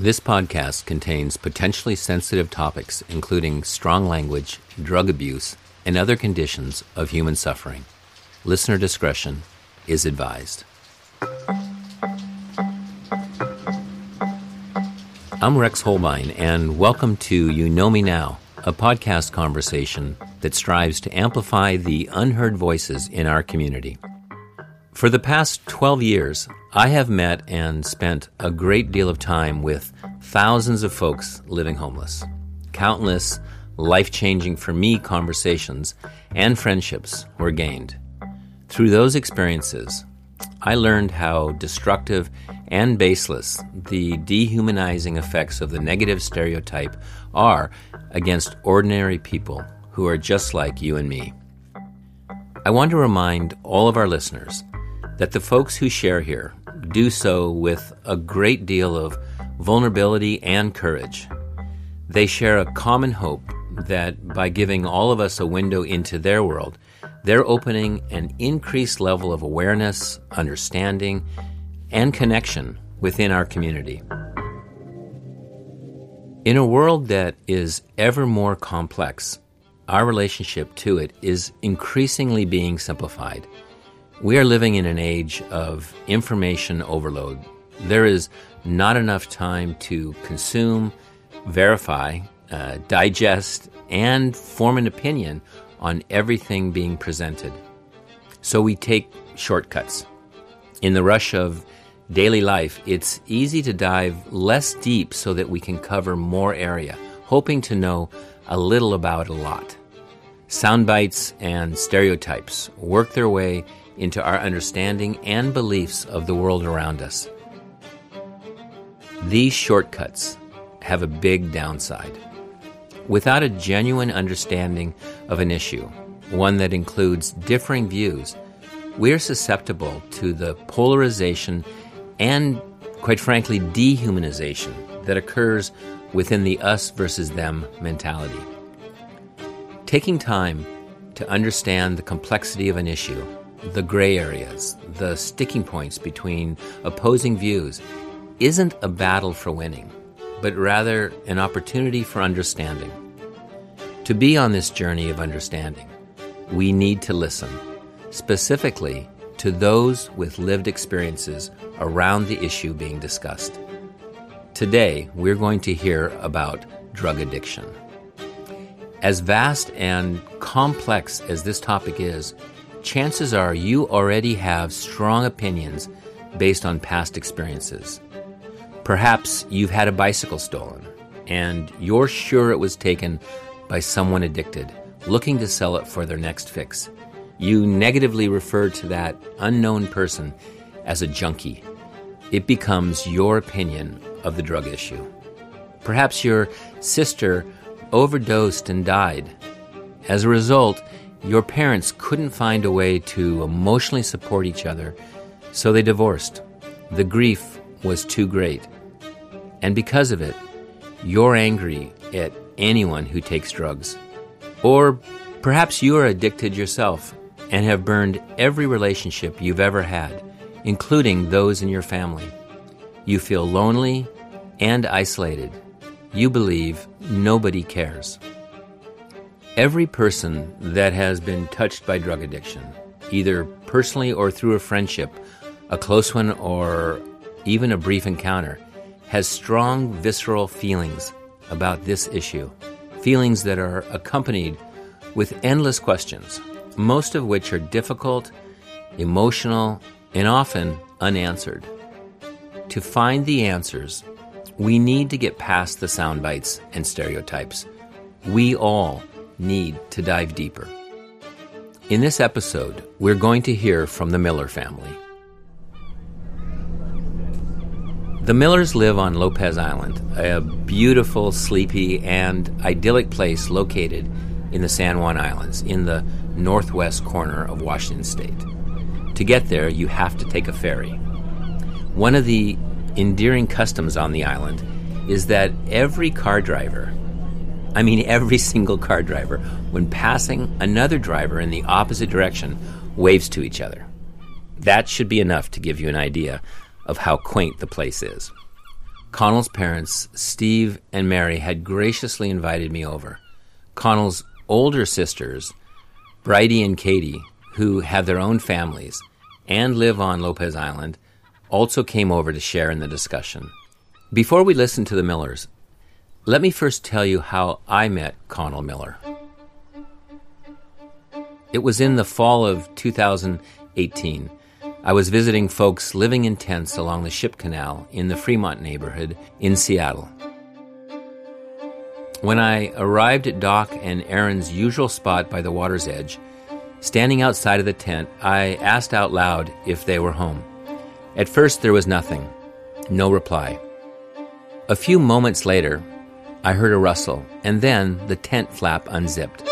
This podcast contains potentially sensitive topics, including strong language, drug abuse, and other conditions of human suffering. Listener discretion is advised. I'm Rex Hohlbein, and welcome to You Know Me Now, a podcast conversation that strives to amplify the unheard voices in our community. For the past 12 years, I have met and spent a great deal of time with thousands of folks living homeless. Countless life changing for me conversations and friendships were gained. Through those experiences, I learned how destructive and baseless the dehumanizing effects of the negative stereotype are against ordinary people who are just like you and me. I want to remind all of our listeners that the folks who share here do so with a great deal of vulnerability and courage. They share a common hope that by giving all of us a window into their world, they're opening an increased level of awareness, understanding, and connection within our community. In a world that is ever more complex, our relationship to it is increasingly being simplified. We are living in an age of information overload. There is not enough time to consume, verify, uh, digest, and form an opinion on everything being presented. So we take shortcuts. In the rush of daily life, it's easy to dive less deep so that we can cover more area, hoping to know a little about a lot. Sound bites and stereotypes work their way into our understanding and beliefs of the world around us. These shortcuts have a big downside. Without a genuine understanding of an issue, one that includes differing views, we're susceptible to the polarization and, quite frankly, dehumanization that occurs within the us versus them mentality. Taking time to understand the complexity of an issue the gray areas, the sticking points between opposing views, isn't a battle for winning, but rather an opportunity for understanding. To be on this journey of understanding, we need to listen, specifically to those with lived experiences around the issue being discussed. Today, we're going to hear about drug addiction. As vast and complex as this topic is, chances are you already have strong opinions based on past experiences. Perhaps you've had a bicycle stolen, and you're sure it was taken by someone addicted, looking to sell it for their next fix. You negatively refer to that unknown person as a junkie. It becomes your opinion of the drug issue. Perhaps your sister overdosed and died. As a result, your parents couldn't find a way to emotionally support each other, so they divorced. The grief was too great. And because of it, you're angry at anyone who takes drugs. Or perhaps you are addicted yourself and have burned every relationship you've ever had, including those in your family. You feel lonely and isolated. You believe nobody cares. Every person that has been touched by drug addiction, either personally or through a friendship, a close one, or even a brief encounter, has strong visceral feelings about this issue. Feelings that are accompanied with endless questions, most of which are difficult, emotional, and often unanswered. To find the answers, we need to get past the sound bites and stereotypes. We all need to dive deeper. In this episode, we're going to hear from the Miller family. The Millers live on Lopez Island, a beautiful, sleepy, and idyllic place located in the San Juan Islands in the northwest corner of Washington state. To get there, you have to take a ferry. One of the endearing customs on the island is that every car driver I mean, every single car driver, when passing another driver in the opposite direction, waves to each other. That should be enough to give you an idea of how quaint the place is. Connell's parents, Steve and Mary, had graciously invited me over. Connell's older sisters, Bridie and Katie, who have their own families and live on Lopez Island, also came over to share in the discussion. Before we listen to the Millers, let me first tell you how I met Connell Miller. It was in the fall of 2018. I was visiting folks living in tents along the Ship Canal in the Fremont neighborhood in Seattle. When I arrived at Doc and Aaron's usual spot by the water's edge, standing outside of the tent, I asked out loud if they were home. At first, there was nothing, no reply. A few moments later, I heard a rustle, and then the tent flap unzipped.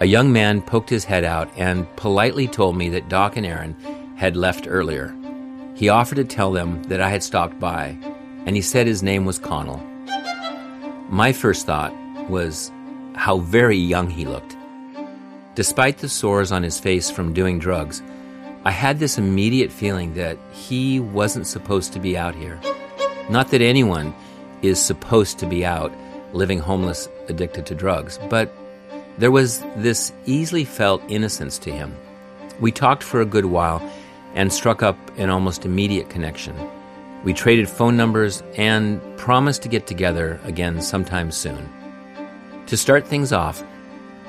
A young man poked his head out and politely told me that Doc and Aaron had left earlier. He offered to tell them that I had stopped by, and he said his name was Connell. My first thought was how very young he looked. Despite the sores on his face from doing drugs, I had this immediate feeling that he wasn't supposed to be out here. Not that anyone is supposed to be out living homeless, addicted to drugs, but there was this easily felt innocence to him. We talked for a good while and struck up an almost immediate connection. We traded phone numbers and promised to get together again sometime soon. To start things off,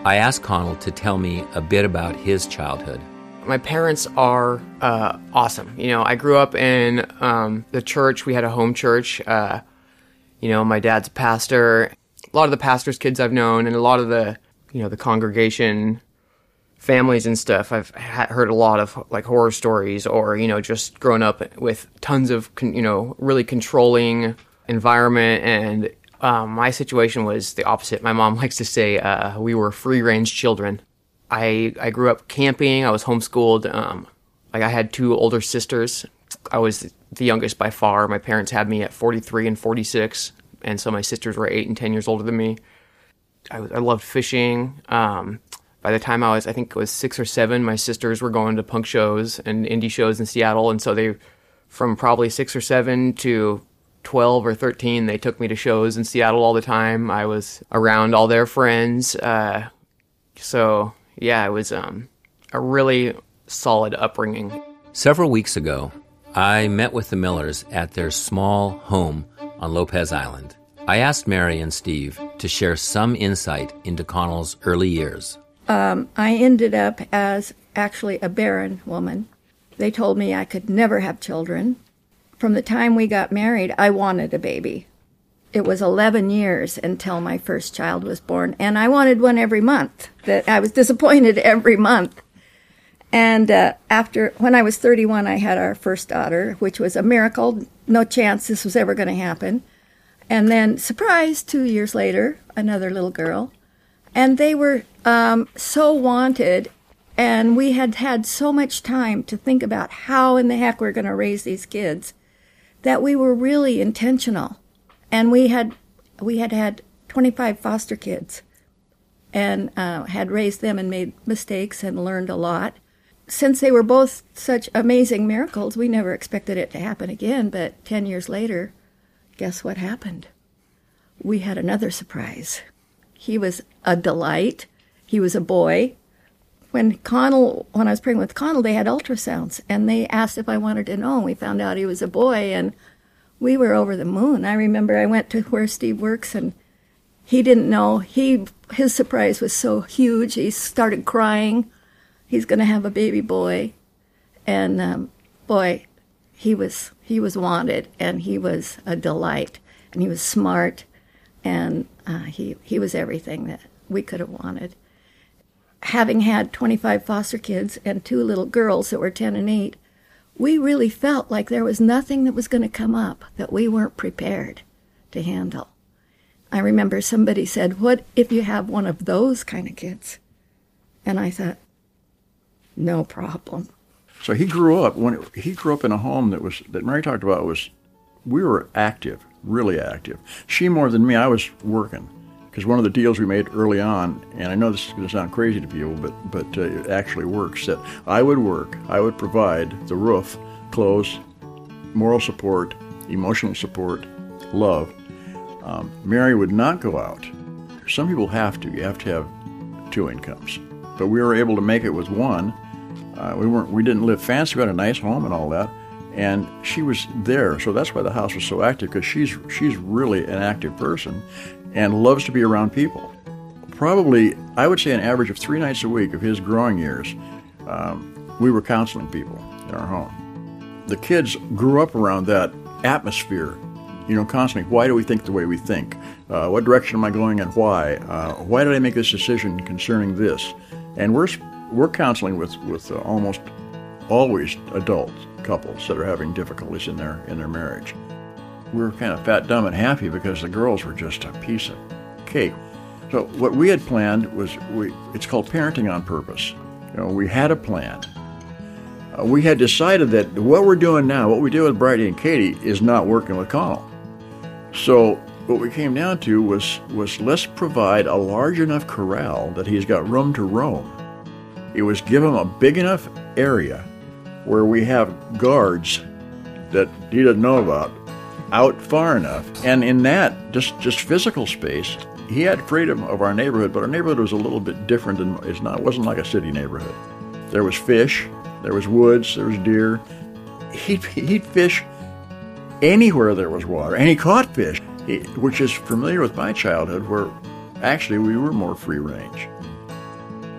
I asked Connell to tell me a bit about his childhood. My parents are uh, awesome. You know, I grew up in um, the church. We had a home church. Uh, you know, my dad's a pastor. A lot of the pastors' kids I've known, and a lot of the, you know, the congregation families and stuff. I've ha- heard a lot of like horror stories, or you know, just growing up with tons of, con- you know, really controlling environment. And um, my situation was the opposite. My mom likes to say uh, we were free range children. I I grew up camping. I was homeschooled. Um, like I had two older sisters. I was the youngest by far. My parents had me at 43 and 46, and so my sisters were eight and 10 years older than me. I, I loved fishing. Um, by the time I was, I think it was six or seven, my sisters were going to punk shows and indie shows in Seattle, and so they, from probably six or seven to 12 or 13, they took me to shows in Seattle all the time. I was around all their friends. Uh, so, yeah, it was um, a really solid upbringing. Several weeks ago, I met with the Millers at their small home on Lopez Island. I asked Mary and Steve to share some insight into Connell's early years. Um, I ended up as actually a barren woman. They told me I could never have children. From the time we got married, I wanted a baby. It was 11 years until my first child was born, and I wanted one every month. That I was disappointed every month. And uh, after, when I was 31, I had our first daughter, which was a miracle. No chance this was ever going to happen. And then, surprise, two years later, another little girl. And they were um, so wanted, and we had had so much time to think about how in the heck we're going to raise these kids that we were really intentional. And we had, we had had 25 foster kids and uh, had raised them and made mistakes and learned a lot since they were both such amazing miracles, we never expected it to happen again. But 10 years later, guess what happened? We had another surprise. He was a delight. He was a boy. When Connell, when I was pregnant with Connell, they had ultrasounds and they asked if I wanted to know. And We found out he was a boy and we were over the moon. I remember I went to where Steve works and he didn't know. He, his surprise was so huge. He started crying he's going to have a baby boy, and um, boy, he was he was wanted, and he was a delight, and he was smart, and uh, he he was everything that we could have wanted. Having had 25 foster kids and two little girls that were 10 and 8, we really felt like there was nothing that was going to come up that we weren't prepared to handle. I remember somebody said, What if you have one of those kind of kids? And I thought, no problem. So he grew up when it, he grew up in a home that was that Mary talked about was we were active, really active. She more than me. I was working because one of the deals we made early on, and I know this is going to sound crazy to people, but but uh, it actually works. That I would work, I would provide the roof, clothes, moral support, emotional support, love, um, Mary would not go out. Some people have to. You have to have two incomes, but we were able to make it with one. Uh, we weren't. We didn't live fancy. We had a nice home and all that, and she was there. So that's why the house was so active because she's she's really an active person, and loves to be around people. Probably, I would say, an average of three nights a week of his growing years, um, we were counseling people in our home. The kids grew up around that atmosphere you know, constantly. Why do we think the way we think? Uh, what direction am I going and why? Uh, why did I make this decision concerning this? And we're we're counseling with with uh, almost always adult couples that are having difficulties in their in their marriage. We were kind of fat, dumb, and happy because the girls were just a piece of cake. So what we had planned was we it's called parenting on purpose. You know, we had a plan. Uh, we had decided that what we're doing now, what we do with Bridie and Katie, is not working with Connell. So what we came down to was was let's provide a large enough corral that he's got room to roam. It was give him a big enough area where we have guards that he doesn't know about out far enough. And in that, just just physical space, he had freedom of our neighborhood, but our neighborhood was a little bit different than it's not it wasn't like a city neighborhood. There was fish, there was woods, there was deer. He'd, he'd fish anywhere there was water, and he caught fish, which is familiar with my childhood, where actually we were more free range.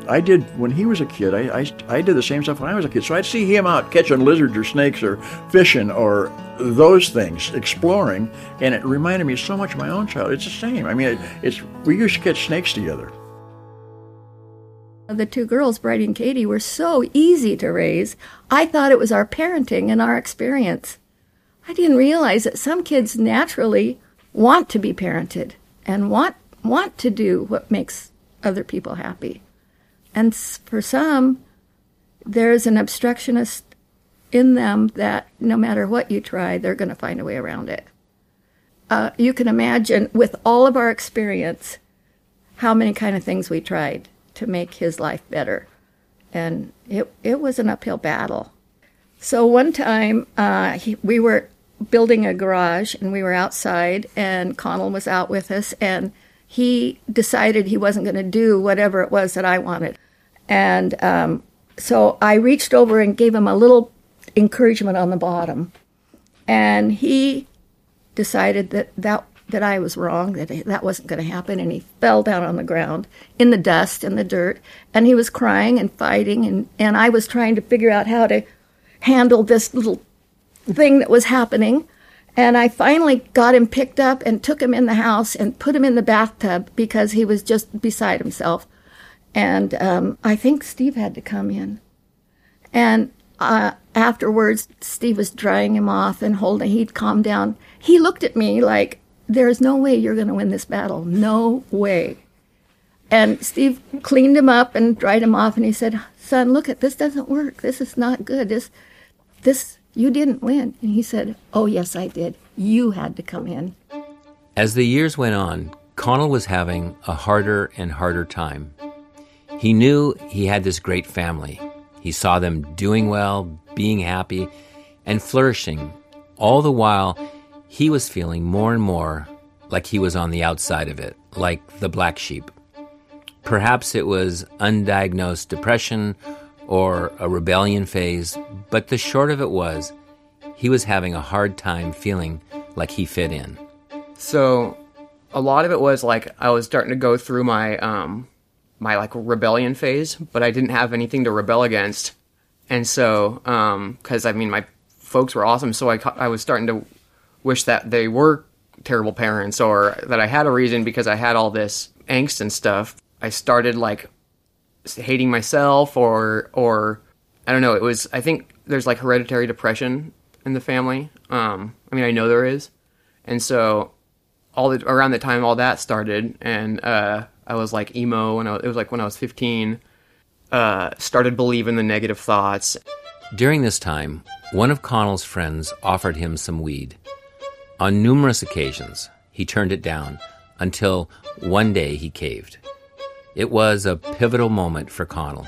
I did when he was a kid. I, I, I did the same stuff when I was a kid. So I'd see him out catching lizards or snakes or fishing or those things, exploring, and it reminded me so much of my own childhood. It's the same. I mean, it, it's we used to catch snakes together. The two girls, Bridie and Katie, were so easy to raise. I thought it was our parenting and our experience. I didn't realize that some kids naturally want to be parented and want want to do what makes other people happy. And for some, there's an obstructionist in them that no matter what you try, they're going to find a way around it. Uh, you can imagine, with all of our experience, how many kind of things we tried to make his life better. And it, it was an uphill battle. So one time uh, he, we were building a garage and we were outside and Connell was out with us and he decided he wasn't going to do whatever it was that I wanted. And um, so I reached over and gave him a little encouragement on the bottom. And he decided that that, that I was wrong, that that wasn't going to happen. And he fell down on the ground in the dust and the dirt. And he was crying and fighting. And, and I was trying to figure out how to handle this little thing that was happening. And I finally got him picked up and took him in the house and put him in the bathtub because he was just beside himself. And um, I think Steve had to come in. And uh, afterwards, Steve was drying him off and holding, he'd calmed down. He looked at me like, There's no way you're going to win this battle. No way. And Steve cleaned him up and dried him off. And he said, Son, look at this doesn't work. This is not good. This, this you didn't win. And he said, Oh, yes, I did. You had to come in. As the years went on, Connell was having a harder and harder time. He knew he had this great family. He saw them doing well, being happy, and flourishing. All the while, he was feeling more and more like he was on the outside of it, like the black sheep. Perhaps it was undiagnosed depression or a rebellion phase, but the short of it was, he was having a hard time feeling like he fit in. So, a lot of it was like I was starting to go through my um my like rebellion phase, but I didn't have anything to rebel against, and so um because I mean my folks were awesome, so I I was starting to wish that they were terrible parents or that I had a reason because I had all this angst and stuff. I started like hating myself or or I don't know. It was I think there's like hereditary depression in the family. Um, I mean I know there is, and so all the, around the time all that started, and uh, I was like emo, and it was like when I was 15. Uh, started believing the negative thoughts. During this time, one of Connell's friends offered him some weed. On numerous occasions, he turned it down until one day he caved. It was a pivotal moment for Connell.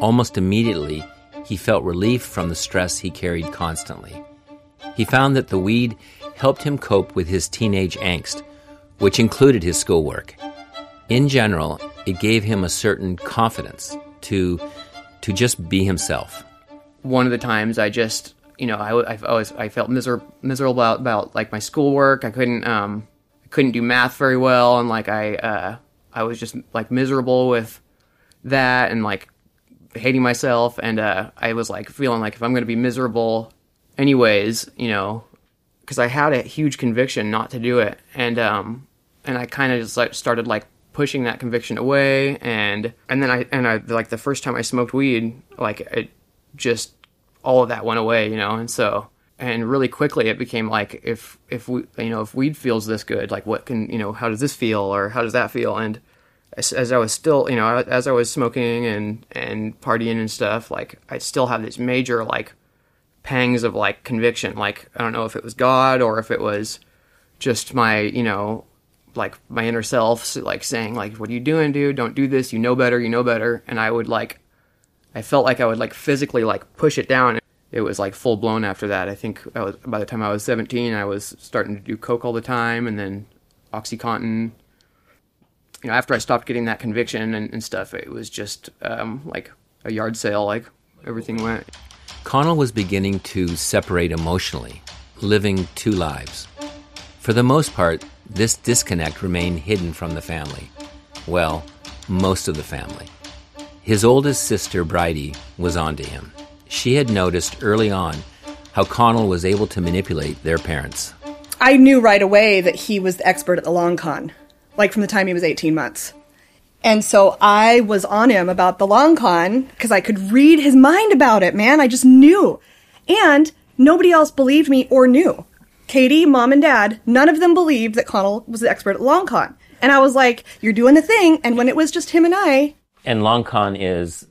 Almost immediately, he felt relief from the stress he carried constantly. He found that the weed helped him cope with his teenage angst, which included his schoolwork. In general, it gave him a certain confidence to, to just be himself. One of the times I just, you know, I, I always I felt miser- miserable about, about like my schoolwork. I couldn't um, I couldn't do math very well, and like I uh, I was just like miserable with that, and like hating myself. And uh, I was like feeling like if I'm going to be miserable, anyways, you know, because I had a huge conviction not to do it, and um, and I kind of just like started like pushing that conviction away, and and then I and I like the first time I smoked weed, like it just all of that went away, you know, and so and really quickly it became like if if we you know if weed feels this good, like what can you know how does this feel or how does that feel, and as, as I was still you know as I was smoking and and partying and stuff, like I still have these major like pangs of like conviction. Like I don't know if it was God or if it was just my you know like my inner self like saying like what are you doing dude? Don't do this. You know better. You know better. And i would like i felt like i would like physically like push it down it was like full blown after that i think I was, by the time i was 17 i was starting to do coke all the time and then oxycontin you know after i stopped getting that conviction and, and stuff it was just um, like a yard sale like everything went Connell was beginning to separate emotionally, living two lives. For the most part, this disconnect remained hidden from the family. Well, most of the family. His oldest sister, Bridie, was onto him. She had noticed early on how Connell was able to manipulate their parents. I knew right away that he was the expert at the long con, like from the time he was 18 months. And so I was on him about the long con because I could read his mind about it, man. I just knew. And nobody else believed me or knew. Katie, mom, and dad, none of them believed that Connell was the expert at long con. And I was like, you're doing the thing. And when it was just him and I. And long con is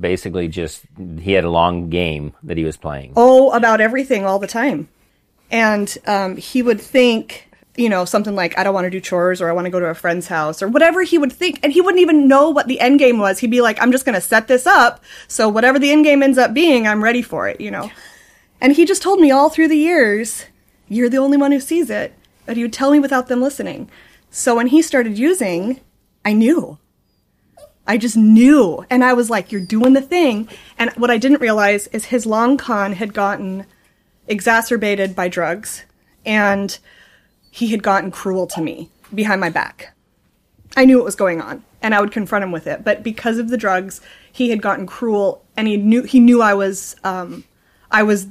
basically just, he had a long game that he was playing. Oh, about everything all the time. And um, he would think you know, something like, I don't want to do chores or I want to go to a friend's house or whatever he would think. And he wouldn't even know what the end game was. He'd be like, I'm just going to set this up. So whatever the end game ends up being, I'm ready for it, you know. And he just told me all through the years, you're the only one who sees it. But he would tell me without them listening. So when he started using, I knew. I just knew. And I was like, you're doing the thing. And what I didn't realize is his long con had gotten exacerbated by drugs. And he had gotten cruel to me behind my back. I knew what was going on and I would confront him with it, but because of the drugs, he had gotten cruel and he knew he knew I was um, I was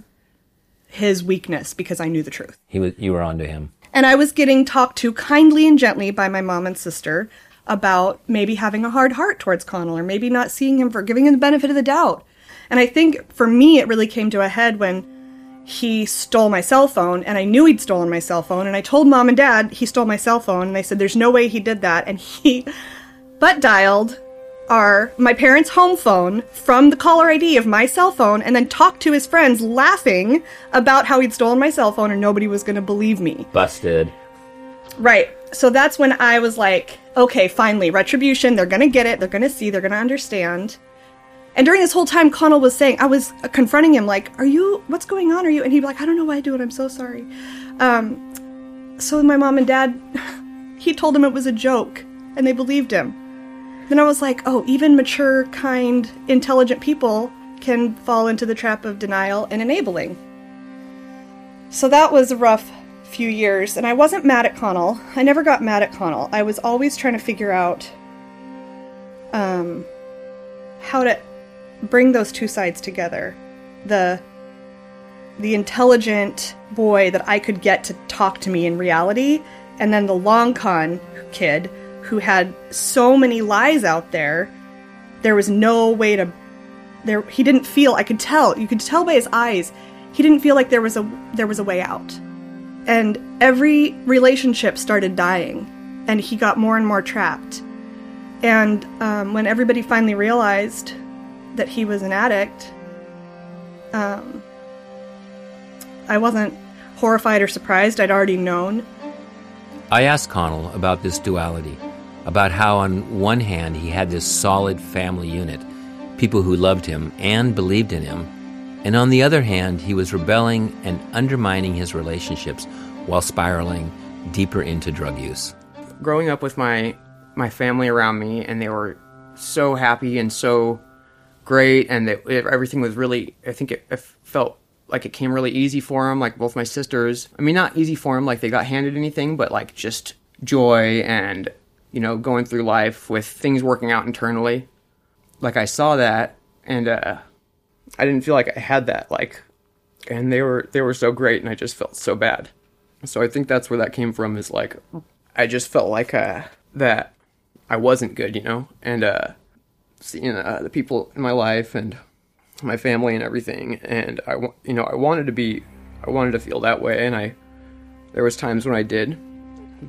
his weakness because I knew the truth. He was you were onto him. And I was getting talked to kindly and gently by my mom and sister about maybe having a hard heart towards Connell or maybe not seeing him for giving him the benefit of the doubt. And I think for me it really came to a head when he stole my cell phone and I knew he'd stolen my cell phone and I told mom and dad he stole my cell phone and they said there's no way he did that and he butt dialed our my parents' home phone from the caller ID of my cell phone and then talked to his friends laughing about how he'd stolen my cell phone and nobody was going to believe me. Busted. Right. So that's when I was like, okay, finally, retribution, they're going to get it, they're going to see, they're going to understand. And during this whole time, Connell was saying, I was confronting him, like, Are you, what's going on? Are you? And he'd be like, I don't know why I do it. I'm so sorry. Um, so my mom and dad, he told them it was a joke, and they believed him. Then I was like, Oh, even mature, kind, intelligent people can fall into the trap of denial and enabling. So that was a rough few years, and I wasn't mad at Connell. I never got mad at Connell. I was always trying to figure out um, how to bring those two sides together. The the intelligent boy that I could get to talk to me in reality, and then the long con kid who had so many lies out there. There was no way to there he didn't feel I could tell, you could tell by his eyes, he didn't feel like there was a there was a way out. And every relationship started dying, and he got more and more trapped. And um, when everybody finally realized that he was an addict, um, I wasn't horrified or surprised. I'd already known. I asked Connell about this duality, about how, on one hand, he had this solid family unit, people who loved him and believed in him, and on the other hand, he was rebelling and undermining his relationships while spiraling deeper into drug use. growing up with my my family around me and they were so happy and so great and that everything was really i think it, it felt like it came really easy for them like both my sisters i mean not easy for them like they got handed anything but like just joy and you know going through life with things working out internally like i saw that and uh i didn't feel like i had that like and they were they were so great and i just felt so bad so I think that's where that came from. Is like, I just felt like uh, that I wasn't good, you know, and uh, seeing uh, the people in my life and my family and everything, and I, you know, I wanted to be, I wanted to feel that way, and I, there was times when I did,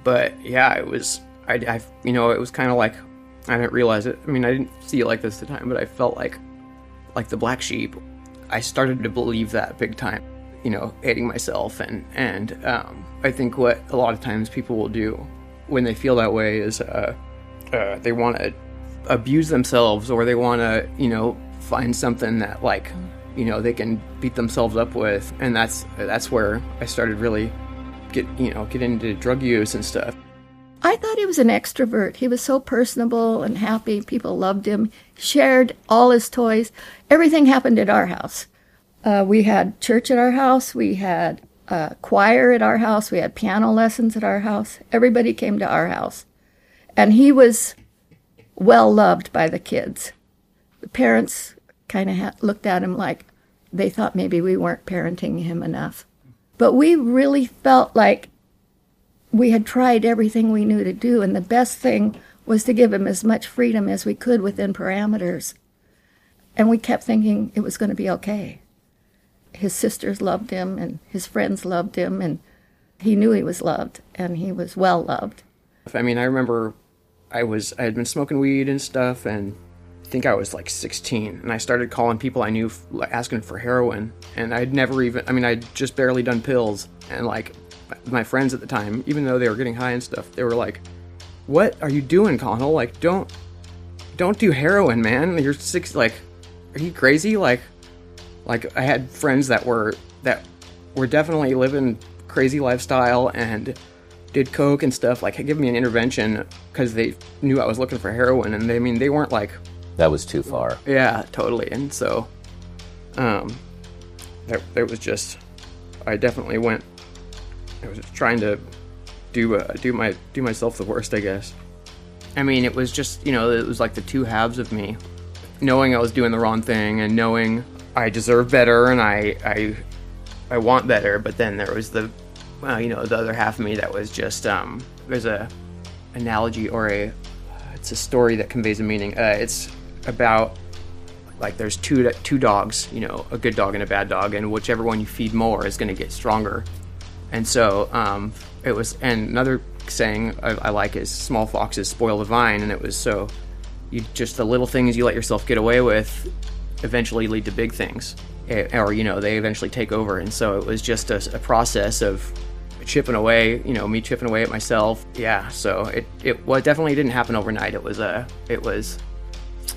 but yeah, it was, I, I you know, it was kind of like, I didn't realize it. I mean, I didn't see it like this at the time, but I felt like, like the black sheep. I started to believe that big time you know, hating myself. And, and um, I think what a lot of times people will do when they feel that way is uh, uh, they want to abuse themselves or they want to, you know, find something that like, you know, they can beat themselves up with. And that's, that's where I started really get, you know, get into drug use and stuff. I thought he was an extrovert. He was so personable and happy. People loved him. Shared all his toys. Everything happened at our house. Uh, we had church at our house. We had uh, choir at our house. We had piano lessons at our house. Everybody came to our house. And he was well loved by the kids. The parents kind of ha- looked at him like they thought maybe we weren't parenting him enough. But we really felt like we had tried everything we knew to do, and the best thing was to give him as much freedom as we could within parameters. And we kept thinking it was going to be okay his sisters loved him and his friends loved him and he knew he was loved and he was well loved. I mean, I remember I was I had been smoking weed and stuff and I think I was like 16 and I started calling people I knew asking for heroin and I'd never even I mean I'd just barely done pills and like my friends at the time even though they were getting high and stuff they were like what are you doing Connell like don't don't do heroin man you're six like are you crazy like like I had friends that were that were definitely living crazy lifestyle and did coke and stuff. Like give me an intervention because they knew I was looking for heroin, and they I mean they weren't like that was too far. Yeah, totally. And so, um, there, there was just I definitely went. I was trying to do uh, do my do myself the worst, I guess. I mean, it was just you know it was like the two halves of me, knowing I was doing the wrong thing and knowing I deserve better and I I I want better. But then there was the well, you know, the other half of me that was just um, there's a analogy or a it's a story that conveys a meaning. Uh, it's about like there's two two dogs, you know, a good dog and a bad dog, and whichever one you feed more is going to get stronger. And so um, it was. And another saying I, I like is "small foxes spoil the vine," and it was so you just the little things you let yourself get away with eventually lead to big things, eh, or you know they eventually take over. And so it was just a, a process of chipping away, you know, me chipping away at myself. Yeah, so it it well, it definitely didn't happen overnight. It was a it was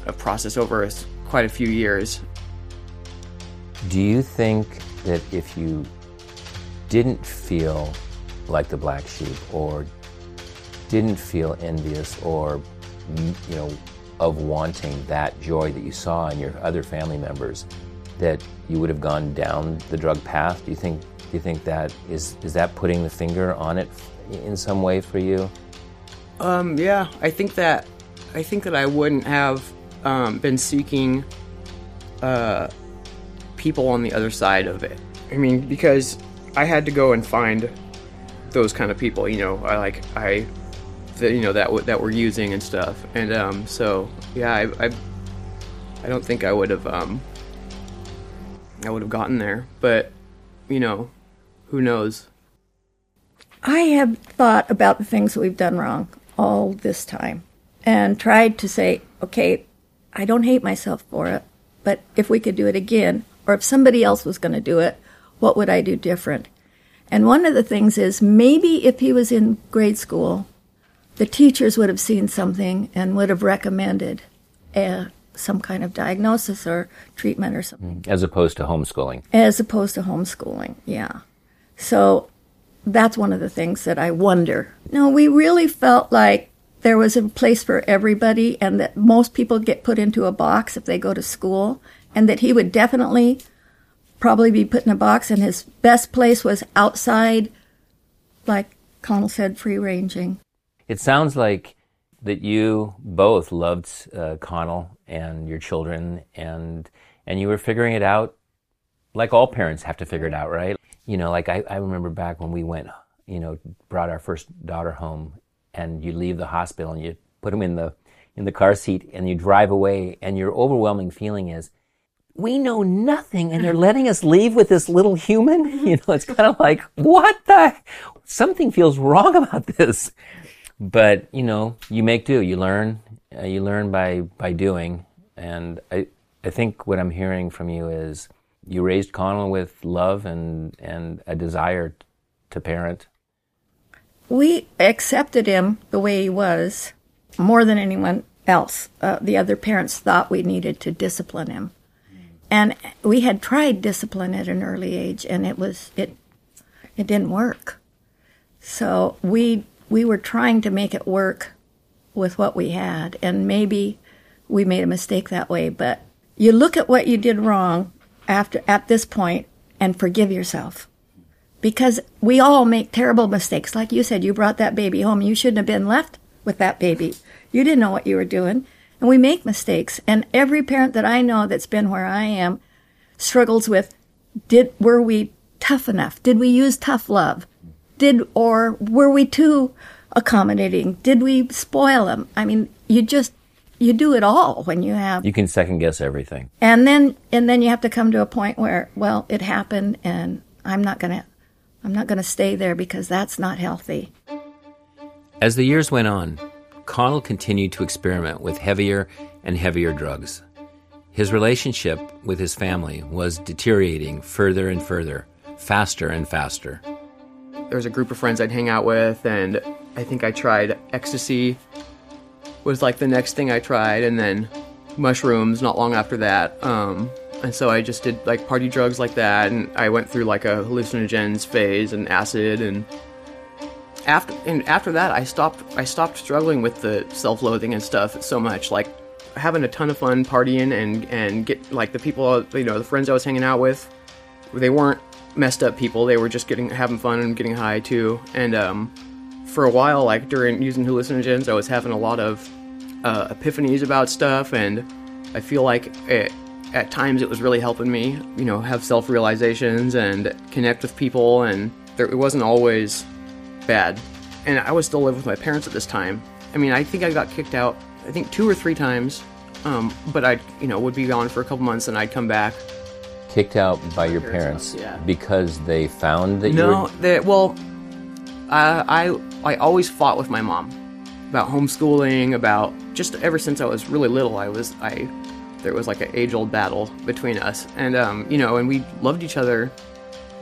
a process over quite a few years. Do you think that if you didn't feel like the black sheep or didn't feel envious or you know of wanting that joy that you saw in your other family members, that you would have gone down the drug path? Do you think? Do you think that is is that putting the finger on it in some way for you? Um, yeah, I think that I think that I wouldn't have um, been seeking uh, people on the other side of it. I mean, because I had to go and find those kind of people. You know, I like I you know that w- that we're using and stuff. And um, so yeah, I, I, I don't think I would have um, I would have gotten there, but you know, who knows? I have thought about the things that we've done wrong all this time and tried to say, okay, I don't hate myself for it, but if we could do it again, or if somebody else was going to do it, what would I do different? And one of the things is maybe if he was in grade school the teachers would have seen something and would have recommended a, some kind of diagnosis or treatment or something. Mm-hmm. As opposed to homeschooling. As opposed to homeschooling, yeah. So that's one of the things that I wonder. No, we really felt like there was a place for everybody and that most people get put into a box if they go to school and that he would definitely probably be put in a box and his best place was outside like Connell said free ranging. It sounds like that you both loved uh, Connell and your children and and you were figuring it out like all parents have to figure it out, right? You know, like I, I remember back when we went, you know, brought our first daughter home and you leave the hospital and you put them in the in the car seat and you drive away and your overwhelming feeling is we know nothing and they're letting us leave with this little human? You know it's kind of like what the something feels wrong about this. But you know you make do you learn uh, you learn by by doing. And i i think what i'm hearing from you is you raised connell with love and and a desire to parent. We accepted him the way he was more than anyone else. Uh, the other parents thought we needed to discipline him, and we had tried discipline at an early age, and it was it it didn't work. So we we were trying to make it work with what we had, and maybe we made a mistake that way. But you look at what you did wrong after at this point and forgive yourself because we all make terrible mistakes. Like you said, you brought that baby home. You shouldn't have been left with that baby. You didn't know what you were doing. And we make mistakes. And every parent that I know that's been where I am struggles with did were we tough enough? Did we use tough love? Did or were we too accommodating? Did we spoil them? I mean, you just you do it all when you have you can second guess everything. And then and then you have to come to a point where well, it happened and I'm not going to I'm not going to stay there because that's not healthy. As the years went on, Connell continued to experiment with heavier and heavier drugs. His relationship with his family was deteriorating further and further, faster and faster. There was a group of friends I'd hang out with, and I think I tried ecstasy, was like the next thing I tried, and then mushrooms not long after that. Um, and so I just did like party drugs like that, and I went through like a hallucinogens phase and acid, and after and after that, I stopped. I stopped struggling with the self-loathing and stuff so much. Like having a ton of fun partying and and get like the people, you know, the friends I was hanging out with, they weren't messed up people. They were just getting having fun and getting high too. And um, for a while, like during using hallucinogens, I was having a lot of uh, epiphanies about stuff, and I feel like it, at times it was really helping me, you know, have self realizations and connect with people, and there, it wasn't always bad. And I was still living with my parents at this time. I mean, I think I got kicked out, I think two or three times, um, but I, you know, would be gone for a couple months and I'd come back. Kicked out by your parents, yeah. because they found that you No, were. they, well, I, I, I always fought with my mom about homeschooling, about just ever since I was really little, I was, I, there was like an age old battle between us. And, um, you know, and we loved each other.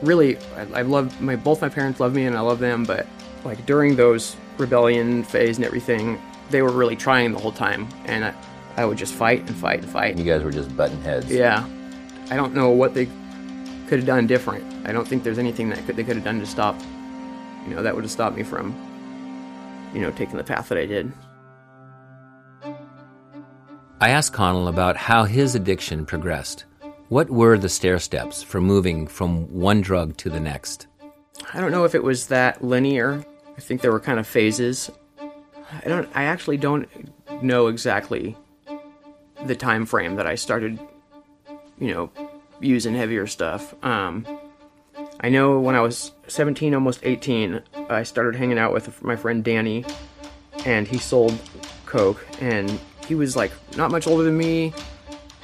Really, I, I loved my, both my parents love me and I love them, but like during those rebellion phase and everything, they were really trying the whole time. And I, I would just fight and fight and fight. You guys were just button heads. Yeah. I don't know what they could have done different. I don't think there's anything that could, they could have done to stop, you know, that would have stopped me from, you know, taking the path that I did. I asked Connell about how his addiction progressed. What were the stair steps for moving from one drug to the next? I don't know if it was that linear. I think there were kind of phases. I don't I actually don't know exactly the time frame that I started, you know, using heavier stuff. Um I know when I was 17, almost 18, I started hanging out with my friend Danny, and he sold coke, and he was like not much older than me,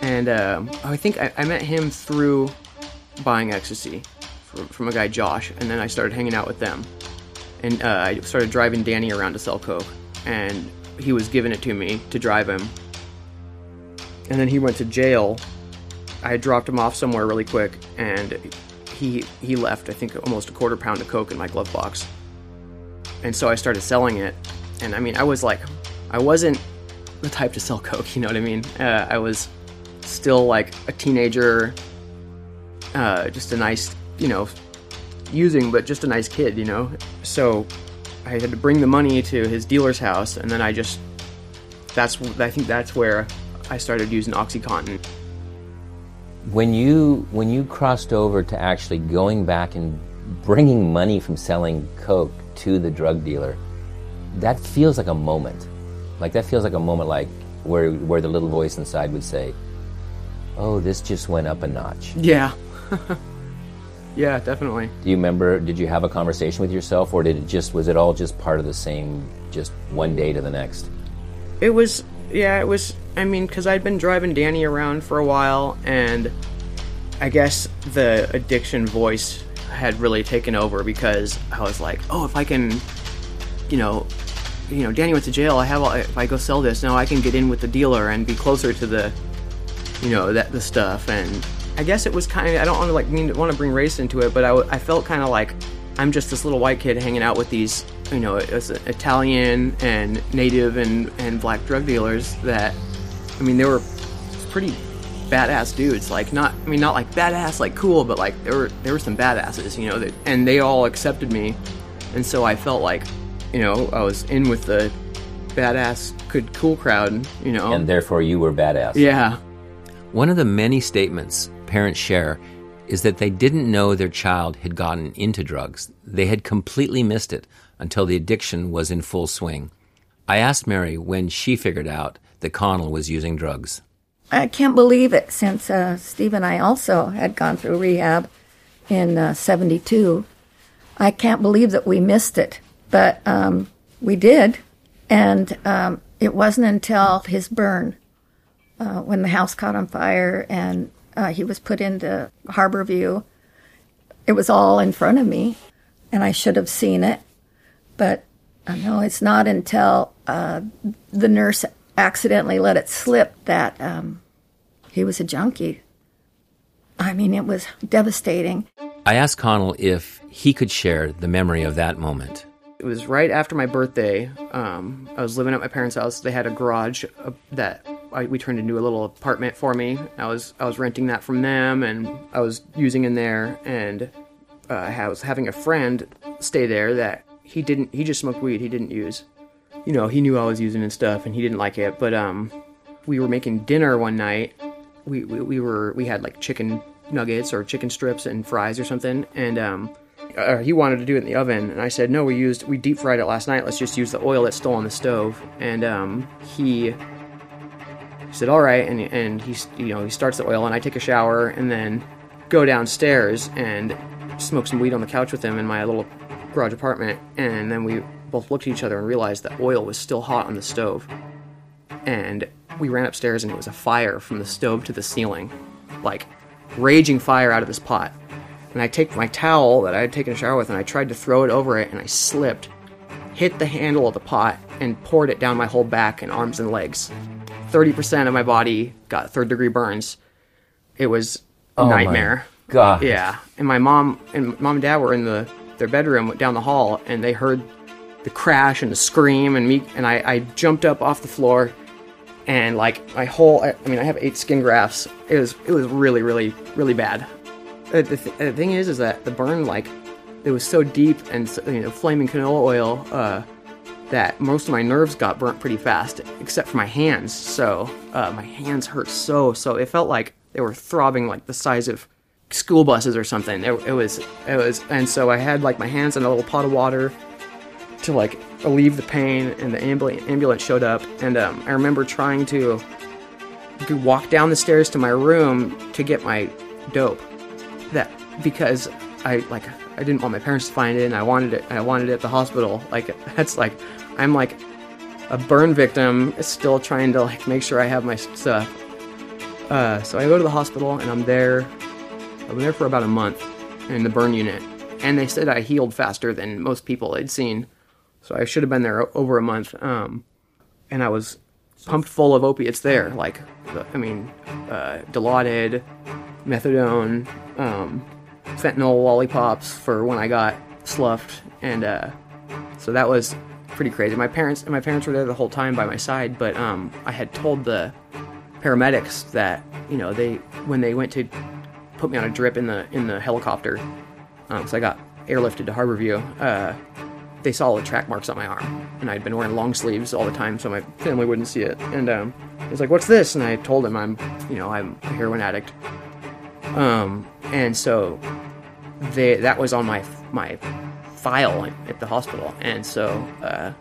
and um, I think I, I met him through buying ecstasy from, from a guy Josh, and then I started hanging out with them, and uh, I started driving Danny around to sell coke, and he was giving it to me to drive him, and then he went to jail. I dropped him off somewhere really quick, and he he left. I think almost a quarter pound of coke in my glove box, and so I started selling it. And I mean, I was like, I wasn't the type to sell coke. You know what I mean? Uh, I was still like a teenager, uh, just a nice, you know, using, but just a nice kid, you know. So I had to bring the money to his dealer's house, and then I just that's I think that's where I started using OxyContin. When you when you crossed over to actually going back and bringing money from selling coke to the drug dealer, that feels like a moment. Like that feels like a moment like where where the little voice inside would say, "Oh, this just went up a notch." Yeah. yeah, definitely. Do you remember did you have a conversation with yourself or did it just was it all just part of the same just one day to the next? It was yeah, it was I mean cuz I'd been driving Danny around for a while and I guess the addiction voice had really taken over because I was like, "Oh, if I can you know, you know, Danny went to jail. I have all, if I go sell this now, I can get in with the dealer and be closer to the, you know, that the stuff. And I guess it was kind of I don't want to like mean want to bring race into it, but I, I felt kind of like I'm just this little white kid hanging out with these, you know, as Italian and native and and black drug dealers that, I mean, they were pretty badass dudes. Like not, I mean, not like badass, like cool, but like there were there were some badasses, you know, that, and they all accepted me, and so I felt like you know, I was in with the badass, good, cool crowd, you know. And therefore you were badass. Yeah. One of the many statements parents share is that they didn't know their child had gotten into drugs. They had completely missed it until the addiction was in full swing. I asked Mary when she figured out that Connell was using drugs. I can't believe it since uh, Steve and I also had gone through rehab in uh, 72. I can't believe that we missed it. But um, we did, and um, it wasn't until his burn, uh, when the house caught on fire and uh, he was put into Harborview, it was all in front of me, and I should have seen it. But uh, no, it's not until uh, the nurse accidentally let it slip that um, he was a junkie. I mean, it was devastating. I asked Connell if he could share the memory of that moment. It was right after my birthday. Um, I was living at my parents' house. They had a garage uh, that I, we turned into a little apartment for me. I was I was renting that from them, and I was using in there. And uh, I was having a friend stay there that he didn't. He just smoked weed. He didn't use. You know, he knew I was using and stuff, and he didn't like it. But um, we were making dinner one night. We, we, we were we had like chicken nuggets or chicken strips and fries or something, and um, uh, he wanted to do it in the oven, and I said, "No, we used we deep fried it last night. Let's just use the oil that's still on the stove." And um, he, he said, "All right," and and he you know he starts the oil, and I take a shower, and then go downstairs and smoke some weed on the couch with him in my little garage apartment, and then we both looked at each other and realized that oil was still hot on the stove, and we ran upstairs, and it was a fire from the stove to the ceiling, like raging fire out of this pot and I take my towel that I had taken a shower with and I tried to throw it over it and I slipped, hit the handle of the pot, and poured it down my whole back and arms and legs. 30% of my body got third degree burns. It was a Oh nightmare. God. Yeah. And my mom and mom and dad were in the their bedroom down the hall and they heard the crash and the scream and me and I, I jumped up off the floor and like my whole I, I mean I have eight skin grafts. It was it was really really really bad. Uh, the, th- the thing is, is that the burn like it was so deep and so, you know flaming canola oil uh, that most of my nerves got burnt pretty fast, except for my hands. So uh, my hands hurt so so. It felt like they were throbbing like the size of school buses or something. It, it was it was, and so I had like my hands in a little pot of water to like alleviate the pain, and the ambulance ambulance showed up, and um, I remember trying to to walk down the stairs to my room to get my dope that because I like I didn't want my parents to find it and I wanted it I wanted it at the hospital. Like that's like I'm like a burn victim still trying to like make sure I have my stuff. Uh, so I go to the hospital and I'm there. I'm there for about a month in the burn unit, and they said I healed faster than most people had seen. So I should have been there over a month. Um, and I was pumped full of opiates there. Like, I mean, uh, Dilaudid, methadone, um, fentanyl lollipops for when I got sloughed, and uh, so that was pretty crazy. My parents my parents were there the whole time by my side, but um, I had told the paramedics that you know they when they went to put me on a drip in the in the helicopter, um, so I got airlifted to Harborview, uh, they saw the track marks on my arm, and I'd been wearing long sleeves all the time, so my family wouldn't see it. And um, he's like, "What's this?" And I told him I'm, you know, I'm a heroin addict. Um, and so they that was on my my file at the hospital, and so uh,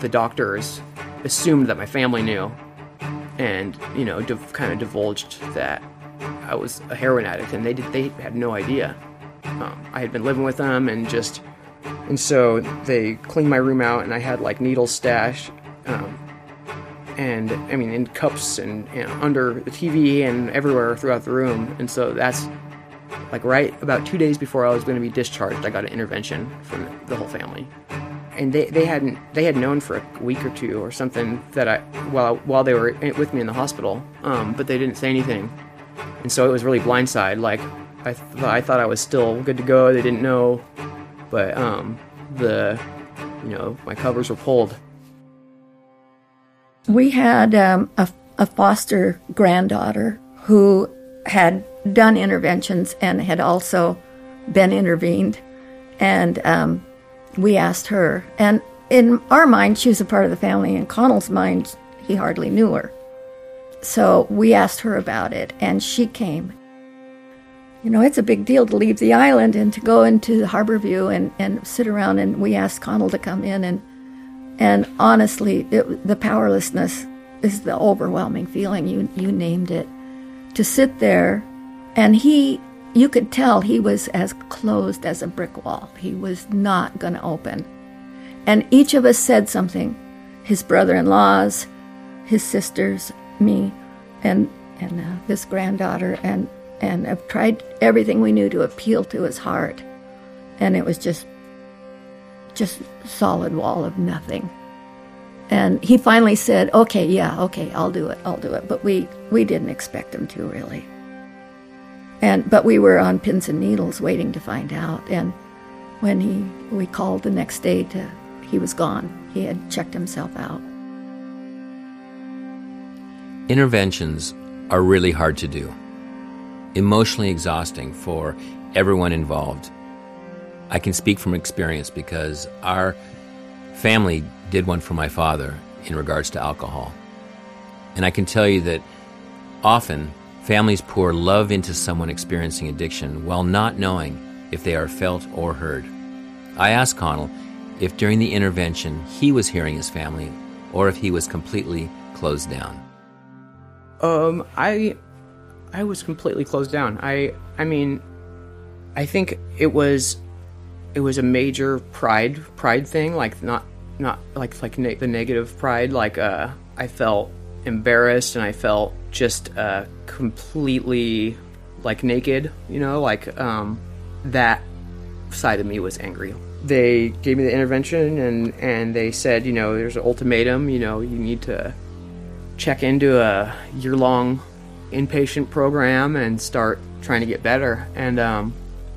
the doctors assumed that my family knew, and you know, div- kind of divulged that I was a heroin addict, and they did they had no idea. Um, I had been living with them, and just and so they cleaned my room out, and I had like needles stashed, um, and I mean in cups and know, under the TV and everywhere throughout the room. And so that's like right about two days before I was going to be discharged, I got an intervention from the whole family, and they, they hadn't they had known for a week or two or something that I while while they were with me in the hospital, um, but they didn't say anything, and so it was really blindside. Like I th- I thought I was still good to go. They didn't know, but um, the you know my covers were pulled. We had um, a, a foster granddaughter who had done interventions and had also been intervened. And um, we asked her. And in our mind, she was a part of the family. In Connell's mind, he hardly knew her. So we asked her about it, and she came. You know, it's a big deal to leave the island and to go into the Harborview and, and sit around. And we asked Connell to come in. And, and honestly, it, the powerlessness is the overwhelming feeling. You, you named it. To sit there and he, you could tell he was as closed as a brick wall. He was not going to open. And each of us said something his brother in laws, his sisters, me, and, and uh, this granddaughter, and, and have tried everything we knew to appeal to his heart. And it was just, just solid wall of nothing. And he finally said, "Okay, yeah, okay, I'll do it, I'll do it." But we we didn't expect him to really. And but we were on pins and needles waiting to find out. And when he we called the next day to he was gone. He had checked himself out. Interventions are really hard to do, emotionally exhausting for everyone involved. I can speak from experience because our family did one for my father in regards to alcohol. And I can tell you that often families pour love into someone experiencing addiction while not knowing if they are felt or heard. I asked Connell if during the intervention he was hearing his family or if he was completely closed down. Um, I, I was completely closed down. I, I mean, I think it was, it was a major pride, pride thing. Like not, not like like ne- the negative pride. Like uh, I felt embarrassed and I felt just uh, completely like naked. You know, like um, that side of me was angry. They gave me the intervention and and they said, you know, there's an ultimatum. You know, you need to check into a year long inpatient program and start trying to get better. And um,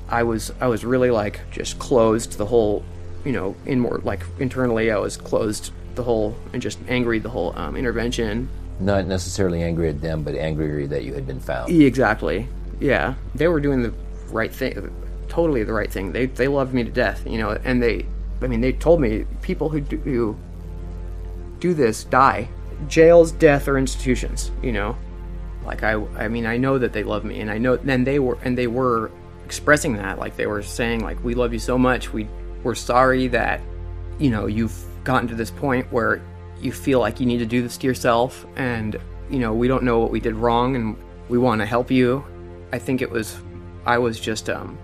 I was I was really like just closed the whole, you know, in more like internally I was closed the whole and just angry the whole um, intervention. Not necessarily angry at them, but angry that you had been found. Exactly. Yeah, they were doing the right thing, totally the right thing. They they loved me to death, you know, and they, I mean, they told me people who do, who do this die, jails, death, or institutions, you know. Like I, I mean, I know that they love me, and I know, and they were, and they were expressing that, like they were saying, like we love you so much, we we're sorry that, you know, you've gotten to this point where you feel like you need to do this to yourself, and you know, we don't know what we did wrong, and we want to help you. I think it was, I was just um,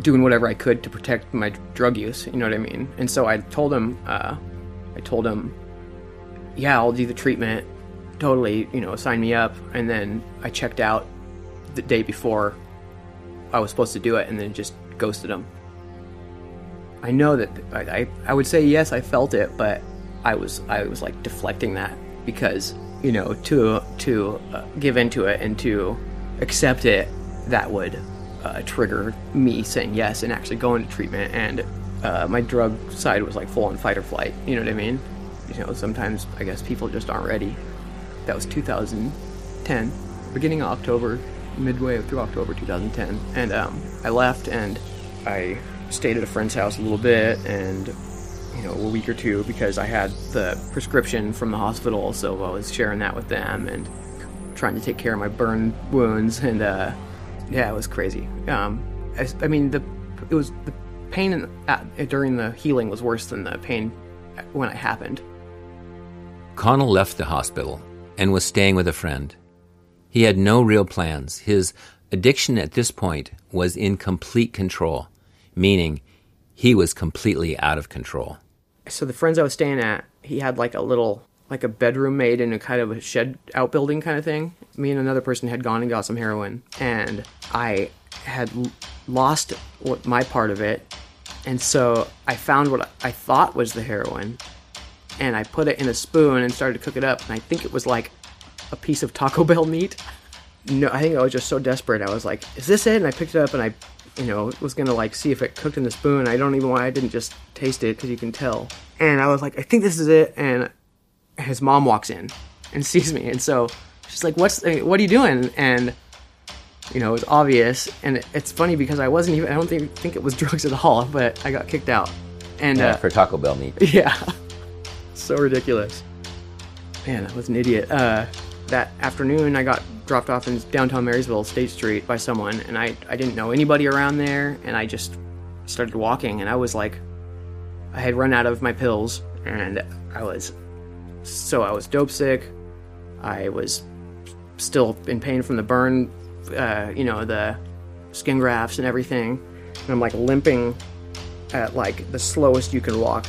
doing whatever I could to protect my drug use. You know what I mean? And so I told him, uh, I told him, yeah, I'll do the treatment. Totally, you know, sign me up. And then I checked out the day before I was supposed to do it, and then just ghosted him. I know that I, I, I would say yes, I felt it, but I was I was like deflecting that because you know to to uh, give into it and to accept it that would uh, trigger me saying yes and actually going to treatment. And uh, my drug side was like full on fight or flight. You know what I mean? You know sometimes I guess people just aren't ready. That was 2010 beginning of October midway through October 2010 and um, I left and I stayed at a friend's house a little bit and you know a week or two because I had the prescription from the hospital, so I was sharing that with them and trying to take care of my burn wounds and uh, yeah, it was crazy. Um, I, I mean the it was the pain in, uh, during the healing was worse than the pain when it happened. Connell left the hospital and was staying with a friend. He had no real plans. His addiction at this point was in complete control, meaning he was completely out of control. So the friends I was staying at, he had like a little like a bedroom made in a kind of a shed outbuilding kind of thing. Me and another person had gone and got some heroin, and I had lost what my part of it, and so I found what I thought was the heroin, and I put it in a spoon and started to cook it up, and I think it was like a piece of Taco Bell meat. No, I think I was just so desperate. I was like, "Is this it?" And I picked it up and I, you know, was gonna like see if it cooked in the spoon. I don't even why I didn't just taste it because you can tell. And I was like, "I think this is it." And his mom walks in and sees me, and so she's like, "What's what are you doing?" And you know, it was obvious, and it's funny because I wasn't even I don't think think it was drugs at all, but I got kicked out. And Yeah, uh, for Taco Bell meat. yeah, so ridiculous. Man, I was an idiot. Uh, that afternoon, I got dropped off in downtown Marysville, State Street, by someone, and I I didn't know anybody around there, and I just started walking, and I was like, I had run out of my pills, and I was so I was dope sick. I was still in pain from the burn, uh, you know, the skin grafts and everything. And I'm like limping at like the slowest you can walk.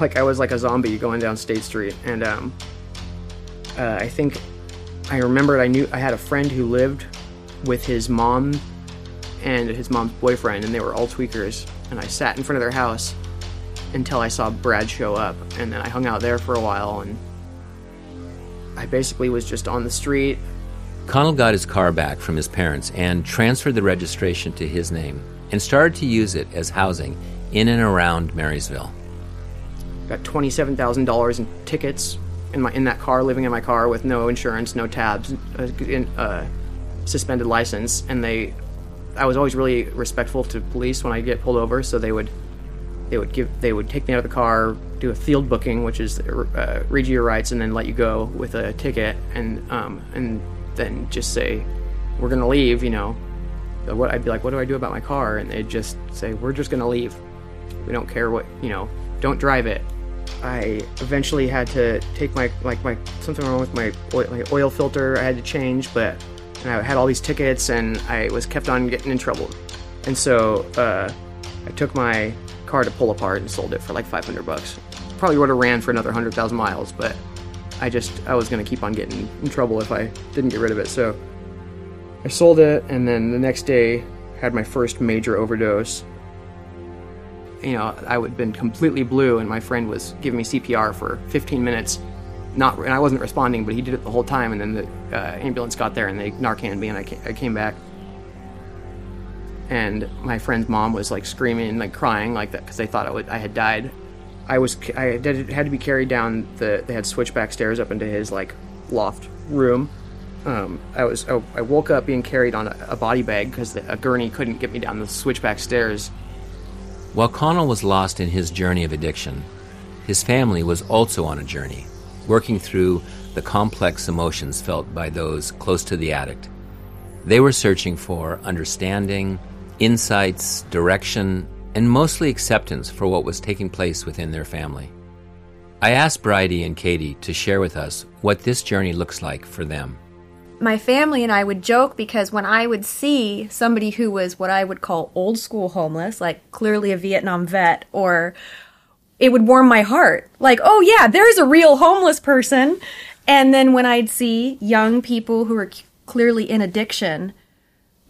Like I was like a zombie going down State Street. And um, uh, I think I remembered I knew I had a friend who lived with his mom and his mom's boyfriend, and they were all tweakers. And I sat in front of their house until I saw Brad show up, and then I hung out there for a while. And I basically was just on the street. Connell got his car back from his parents and transferred the registration to his name and started to use it as housing in and around Marysville. got twenty-seven thousand dollars in tickets in my in that car, living in my car with no insurance, no tabs, uh, in, uh, suspended license, and they. I was always really respectful to police when I get pulled over, so they would, they would give, they would take me out of the car, do a field booking, which is uh, read you your rights, and then let you go with a ticket, and um, and then just say, we're gonna leave, you know. What I'd be like, what do I do about my car? And they'd just say, we're just gonna leave. We don't care what you know. Don't drive it. I eventually had to take my like my something wrong with my oil, my oil filter. I had to change, but and I had all these tickets, and I was kept on getting in trouble. And so uh, I took my car to pull apart and sold it for like 500 bucks. Probably would have ran for another 100,000 miles, but I just I was gonna keep on getting in trouble if I didn't get rid of it. So I sold it, and then the next day had my first major overdose you know, I would have been completely blue, and my friend was giving me CPR for 15 minutes. Not, and I wasn't responding, but he did it the whole time. And then the uh, ambulance got there, and they Narcaned me, and I came, I came back. And my friend's mom was like screaming, like crying, like that, because they thought I, would, I had died. I was, I had to be carried down the. They had switchback stairs up into his like loft room. Um, I was, I, I woke up being carried on a, a body bag because a gurney couldn't get me down the switchback stairs. While Connell was lost in his journey of addiction, his family was also on a journey, working through the complex emotions felt by those close to the addict. They were searching for understanding, insights, direction, and mostly acceptance for what was taking place within their family. I asked Bridie and Katie to share with us what this journey looks like for them. My family and I would joke because when I would see somebody who was what I would call old school homeless, like clearly a Vietnam vet, or it would warm my heart. Like, oh yeah, there's a real homeless person. And then when I'd see young people who are clearly in addiction,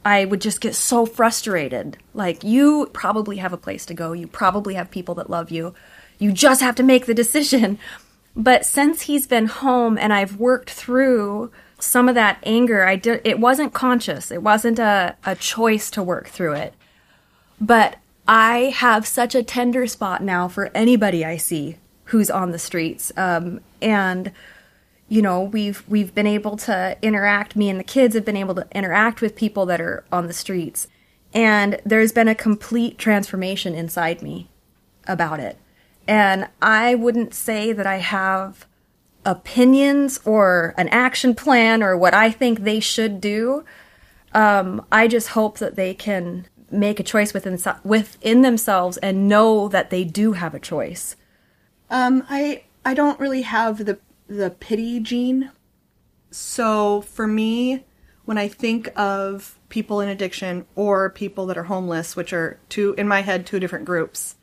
I would just get so frustrated. Like, you probably have a place to go. You probably have people that love you. You just have to make the decision. But since he's been home and I've worked through some of that anger, I did, it wasn't conscious. It wasn't a, a choice to work through it. But I have such a tender spot now for anybody I see who's on the streets. Um, and you know we've we've been able to interact me and the kids have been able to interact with people that are on the streets And there's been a complete transformation inside me about it. And I wouldn't say that I have opinions or an action plan or what I think they should do. Um, I just hope that they can make a choice within within themselves and know that they do have a choice. Um, I I don't really have the the pity gene. So for me, when I think of people in addiction or people that are homeless, which are two in my head two different groups,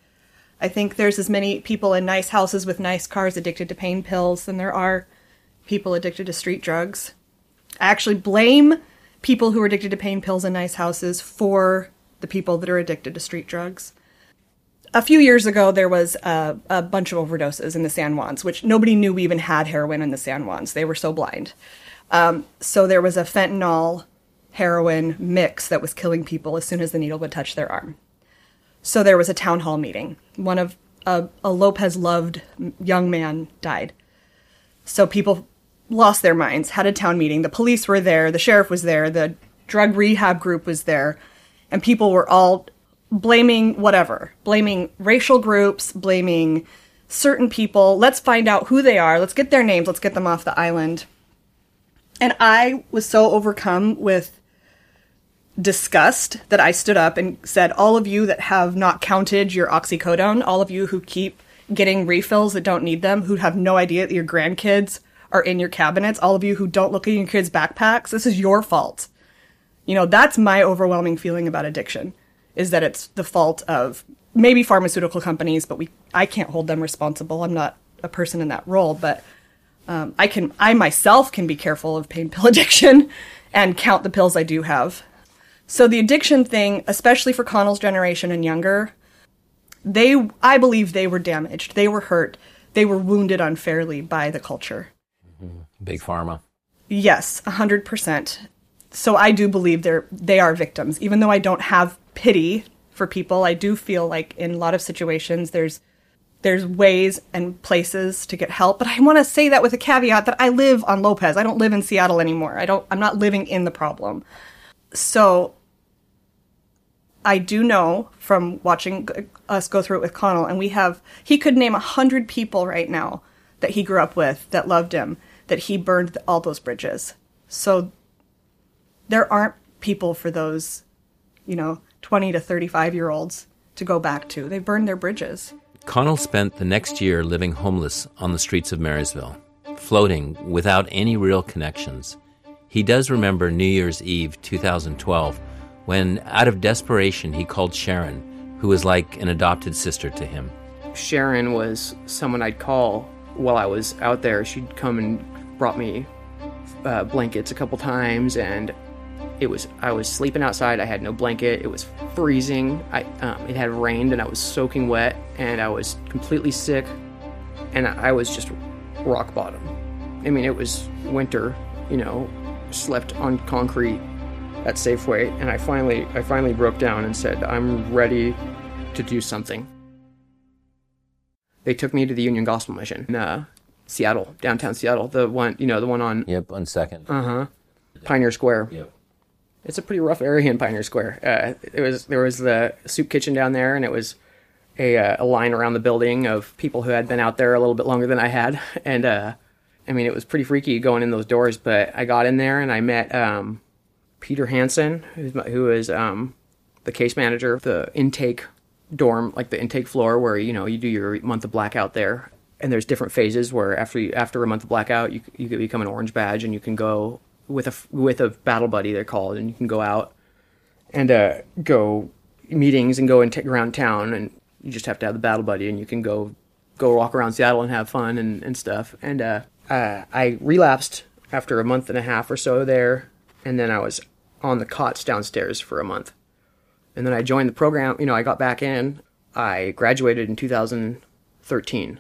I think there's as many people in nice houses with nice cars addicted to pain pills than there are people addicted to street drugs. I actually blame people who are addicted to pain pills in nice houses for the people that are addicted to street drugs. A few years ago, there was a, a bunch of overdoses in the San Juans, which nobody knew we even had heroin in the San Juans. They were so blind. Um, so there was a fentanyl heroin mix that was killing people as soon as the needle would touch their arm. So there was a town hall meeting. One of a, a Lopez loved young man died. So people lost their minds, had a town meeting. The police were there, the sheriff was there, the drug rehab group was there, and people were all blaming whatever, blaming racial groups, blaming certain people. Let's find out who they are. Let's get their names. Let's get them off the island. And I was so overcome with disgust that I stood up and said, All of you that have not counted your oxycodone, all of you who keep getting refills that don't need them, who have no idea that your grandkids are in your cabinets, all of you who don't look at your kids' backpacks, this is your fault. You know, that's my overwhelming feeling about addiction is that it's the fault of maybe pharmaceutical companies, but we I can't hold them responsible. I'm not a person in that role, but um, I can I myself can be careful of pain pill addiction and count the pills I do have so the addiction thing, especially for Connell's generation and younger, they I believe they were damaged. They were hurt. They were wounded unfairly by the culture. Mm-hmm. Big pharma. Yes, 100%. So I do believe they're they are victims. Even though I don't have pity for people, I do feel like in a lot of situations there's there's ways and places to get help, but I want to say that with a caveat that I live on Lopez. I don't live in Seattle anymore. I don't I'm not living in the problem. So I do know from watching us go through it with Connell, and we have, he could name a hundred people right now that he grew up with that loved him, that he burned all those bridges. So there aren't people for those, you know, 20 to 35 year olds to go back to. They burned their bridges. Connell spent the next year living homeless on the streets of Marysville, floating without any real connections. He does remember New Year's Eve 2012 when, out of desperation, he called Sharon, who was like an adopted sister to him. Sharon was someone I'd call while I was out there. She'd come and brought me uh, blankets a couple times, and it was I was sleeping outside. I had no blanket. It was freezing. I um, it had rained, and I was soaking wet, and I was completely sick, and I was just rock bottom. I mean, it was winter, you know, slept on concrete at Safeway, and I finally I finally broke down and said, "I'm ready to do something." They took me to the Union Gospel Mission in uh, Seattle, downtown Seattle, the one you know the one on Yep, on second. uh huh Pioneer Square. Yep. It's a pretty rough area in Pioneer Square. Uh, it was there was the soup kitchen down there, and it was a, uh, a line around the building of people who had been out there a little bit longer than I had, and uh, I mean, it was pretty freaky going in those doors, but I got in there and I met um, Peter Hansen, who's, who is um, the case manager of the intake dorm, like the intake floor where, you know, you do your month of blackout there. And there's different phases where after you, after a month of blackout, you, you become an orange badge and you can go with a, with a battle buddy, they're called, and you can go out and uh, go meetings and go and take around town and you just have to have the battle buddy and you can go go walk around Seattle and have fun and, and stuff. And uh, uh, I relapsed after a month and a half or so there, and then I was on the cots downstairs for a month. And then I joined the program. You know, I got back in. I graduated in 2013,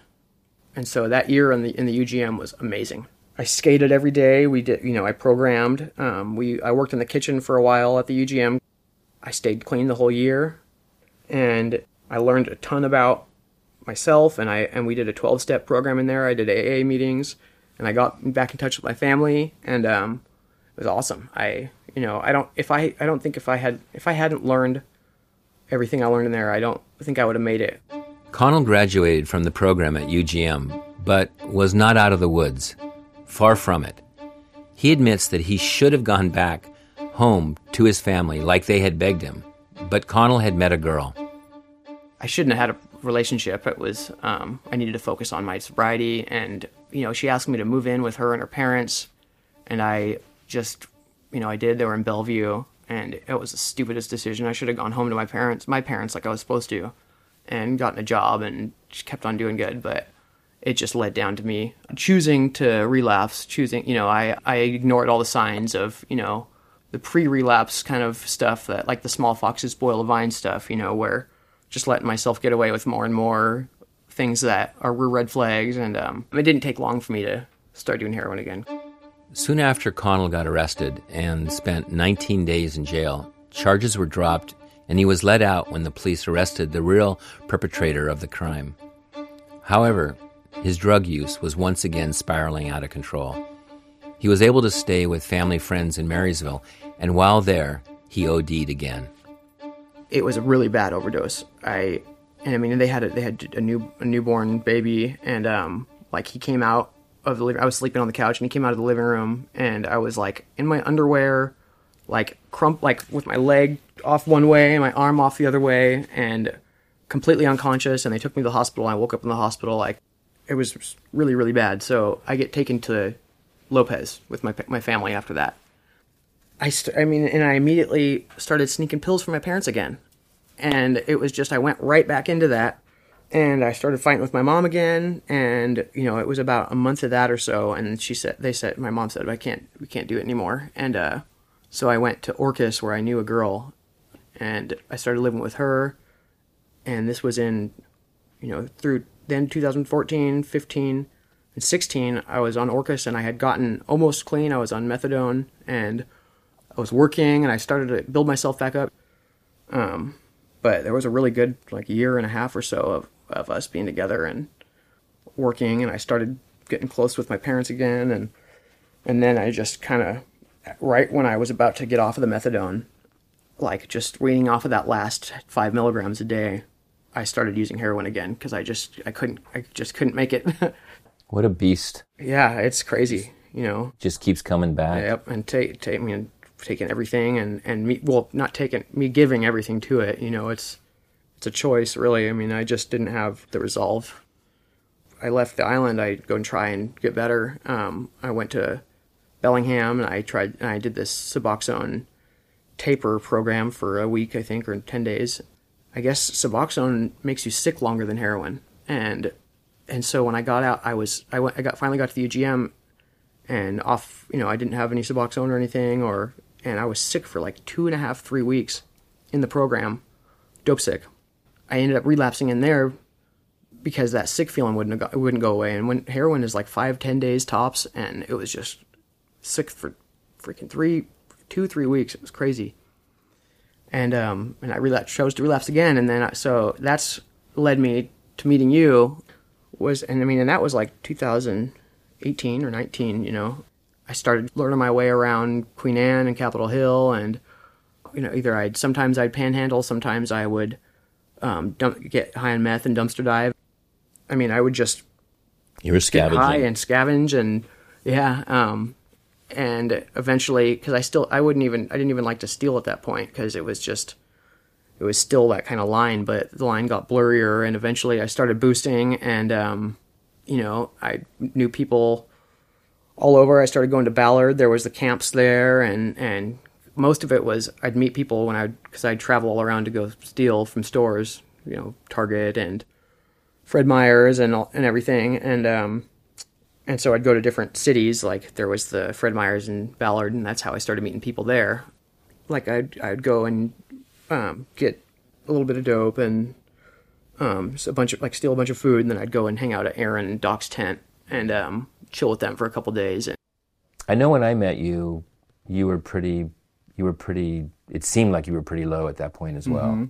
and so that year in the in the UGM was amazing. I skated every day. We did, you know, I programmed. Um, we I worked in the kitchen for a while at the UGM. I stayed clean the whole year, and I learned a ton about myself. And I and we did a 12 step program in there. I did AA meetings and I got back in touch with my family, and um, it was awesome. I You know, I don't if I I don't think if I had if I hadn't learned everything I learned in there, I don't think I would have made it. Connell graduated from the program at UGM, but was not out of the woods. Far from it. He admits that he should have gone back home to his family like they had begged him, but Connell had met a girl. I shouldn't have had a relationship. It was um, I needed to focus on my sobriety, and you know, she asked me to move in with her and her parents, and I just, you know, I did. They were in Bellevue, and it was the stupidest decision. I should have gone home to my parents, my parents, like I was supposed to, and gotten a job and just kept on doing good. But it just led down to me choosing to relapse. Choosing, you know, I I ignored all the signs of, you know, the pre-relapse kind of stuff that like the small foxes spoil the vine stuff. You know, where just letting myself get away with more and more things that are red flags, and um, it didn't take long for me to start doing heroin again. Soon after Connell got arrested and spent 19 days in jail, charges were dropped and he was let out when the police arrested the real perpetrator of the crime. However, his drug use was once again spiraling out of control. He was able to stay with family friends in Marysville, and while there, he OD'd again. It was a really bad overdose. I, and I mean, they had a, they had a new a newborn baby, and um, like he came out of the living. I was sleeping on the couch, and he came out of the living room, and I was like in my underwear, like crump, like with my leg off one way and my arm off the other way, and completely unconscious. And they took me to the hospital. I woke up in the hospital, like it was really really bad. So I get taken to Lopez with my my family after that. I st- I mean, and I immediately started sneaking pills from my parents again, and it was just I went right back into that and I started fighting with my mom again. And you know, it was about a month of that or so. And she said, they said, my mom said, I can't, we can't do it anymore. And uh, so I went to Orcas where I knew a girl, and I started living with her. And this was in, you know, through then 2014, 15, and 16. I was on Orcas, and I had gotten almost clean. I was on methadone, and I was working, and I started to build myself back up. Um, but there was a really good like year and a half or so of of us being together and working and I started getting close with my parents again and and then I just kind of right when I was about to get off of the methadone like just weaning off of that last 5 milligrams a day I started using heroin again because I just I couldn't I just couldn't make it What a beast. yeah it's crazy you know Just keeps coming back. Yep, and take take me and taking everything and and me well not taking me giving everything to it. You know, it's it's a choice really. I mean, I just didn't have the resolve. I left the island. I go and try and get better. Um, I went to Bellingham and I tried. And I did this Suboxone taper program for a week, I think, or ten days. I guess Suboxone makes you sick longer than heroin, and and so when I got out, I was I went I got finally got to the UGM and off you know i didn't have any suboxone or anything or and i was sick for like two and a half three weeks in the program dope sick i ended up relapsing in there because that sick feeling wouldn't go, wouldn't go away. And when heroin is like five ten days tops and it was just sick for freaking three two three weeks it was crazy. And um and i relapsed chose to relapse again and then I, so that's led me to meeting you was and i mean and that was like 2018 or 19, you know, I started learning my way around Queen Anne and Capitol Hill, and you know, either I'd sometimes I'd panhandle, sometimes I would um, dump, get high on meth and dumpster dive. I mean, I would just You were get scavenging. high and scavenge, and yeah, um, and eventually, because I still I wouldn't even I didn't even like to steal at that point because it was just it was still that kind of line, but the line got blurrier, and eventually I started boosting, and um, you know, I knew people all over. I started going to Ballard. There was the camps there, and and most of it was I'd meet people when I because I'd travel all around to go steal from stores, you know, Target and Fred Meyer's and all, and everything, and um, and so I'd go to different cities. Like there was the Fred Meyer's in Ballard, and that's how I started meeting people there. Like I'd I'd go and um, get a little bit of dope and um, so a bunch of like steal a bunch of food, and then I'd go and hang out at Aaron and Doc's tent and um, chill with them for a couple days. I know when I met you, you were pretty. You were pretty. It seemed like you were pretty low at that point as well.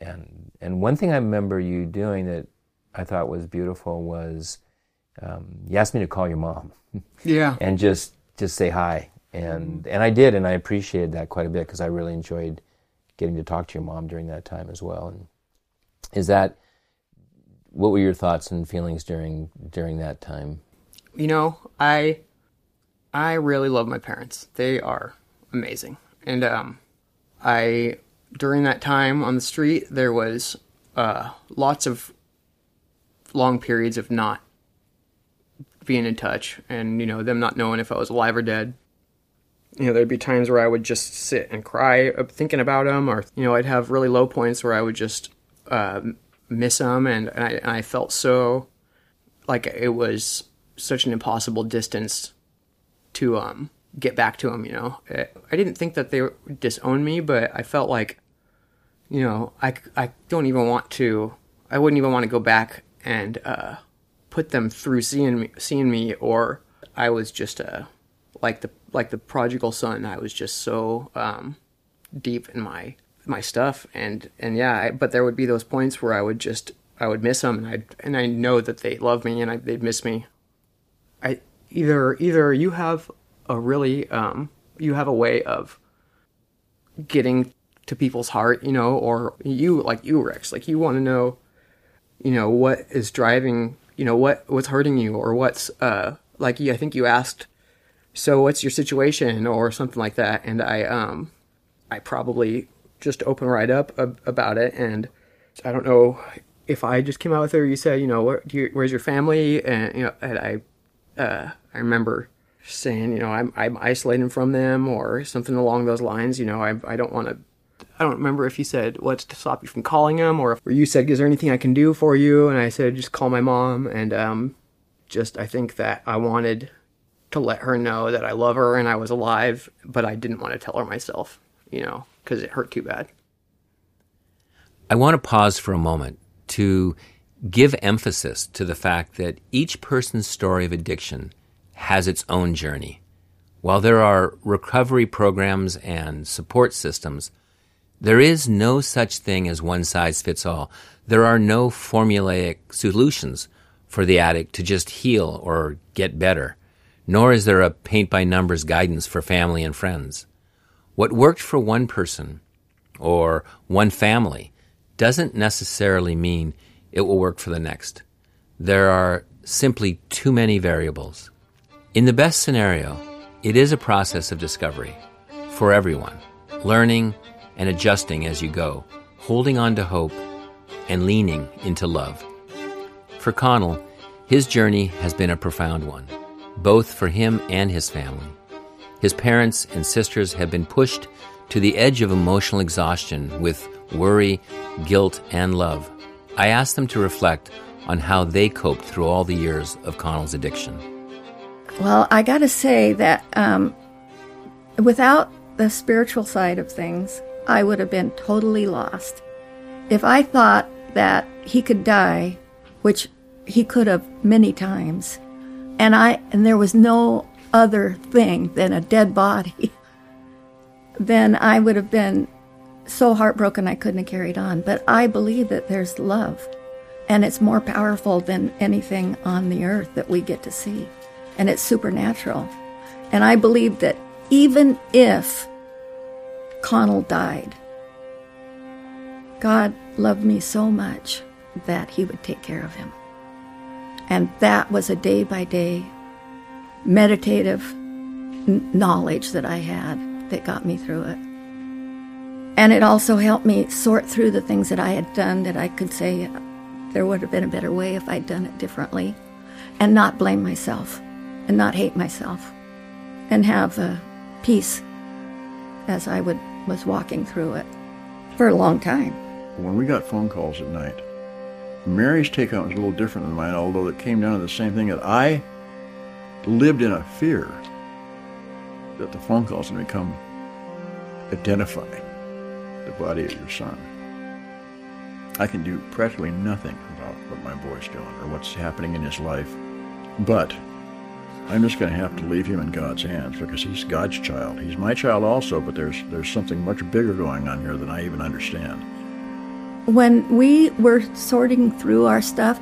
And and one thing I remember you doing that I thought was beautiful was um, you asked me to call your mom yeah, and just just say hi and and I did, and I appreciated that quite a bit because I really enjoyed getting to talk to your mom during that time as well. And is that what were your thoughts and feelings during during that time? You know, I I really love my parents. They are amazing, and um, I during that time on the street there was uh, lots of long periods of not being in touch, and you know them not knowing if I was alive or dead. You know, there'd be times where I would just sit and cry uh, thinking about them, or you know, I'd have really low points where I would just uh, miss them, and, and, I, and I felt so like it was such an impossible distance to um get back to them. You know, I didn't think that they disowned me, but I felt like, you know, I I don't even want to. I wouldn't even want to go back and uh, put them through seeing me, seeing me, or I was just a uh, like the like the prodigal son. I was just so um, deep in my my stuff, and and yeah. I, but there would be those points where I would just I would miss them, and I and I know that they love me, and I, they'd miss me. I either either you have a really um, you have a way of getting to people's heart, you know, or you like you Rex, like you want to know, you know, what is driving, you know, what what's hurting you, or what's uh like. I think you asked so what's your situation or something like that and i um i probably just open right up ab- about it and i don't know if i just came out with it or you said you know where, you, where's your family and you know and i uh i remember saying you know i'm i'm isolating from them or something along those lines you know i i don't want to I don't remember if you said what's to stop you from calling them or if you said is there anything I can do for you and I said just call my mom and um just I think that I wanted to let her know that I love her and I was alive, but I didn't want to tell her myself, you know, because it hurt too bad. I want to pause for a moment to give emphasis to the fact that each person's story of addiction has its own journey. While there are recovery programs and support systems, there is no such thing as one size fits all. There are no formulaic solutions for the addict to just heal or get better nor is there a paint by numbers guidance for family and friends. What worked for one person or one family doesn't necessarily mean it will work for the next. There are simply too many variables. In the best scenario, it is a process of discovery for everyone, learning and adjusting as you go, holding on to hope and leaning into love. For Connell, his journey has been a profound one both for him and his family. His parents and sisters have been pushed to the edge of emotional exhaustion with worry, guilt, and love. I asked them to reflect on how they coped through all the years of Connell's addiction. Well, I got to say that um, without the spiritual side of things, I would have been totally lost. If I thought that he could die, which he could have many times, and I and there was no other thing than a dead body, then I would have been so heartbroken I couldn't have carried on. But I believe that there's love, and it's more powerful than anything on the earth that we get to see, and it's supernatural. And I believe that even if Connell died, God loved me so much that he would take care of him. And that was a day by day meditative n- knowledge that I had that got me through it. And it also helped me sort through the things that I had done that I could say there would have been a better way if I'd done it differently and not blame myself and not hate myself and have peace as I would was walking through it for a long time. When we got phone calls at night, Mary's take was a little different than mine, although it came down to the same thing that I lived in a fear that the phone calls would become identify the body of your son. I can do practically nothing about what my boy's doing or what's happening in his life, but I'm just going to have to leave him in God's hands because he's God's child. He's my child also, but there's there's something much bigger going on here than I even understand. When we were sorting through our stuff,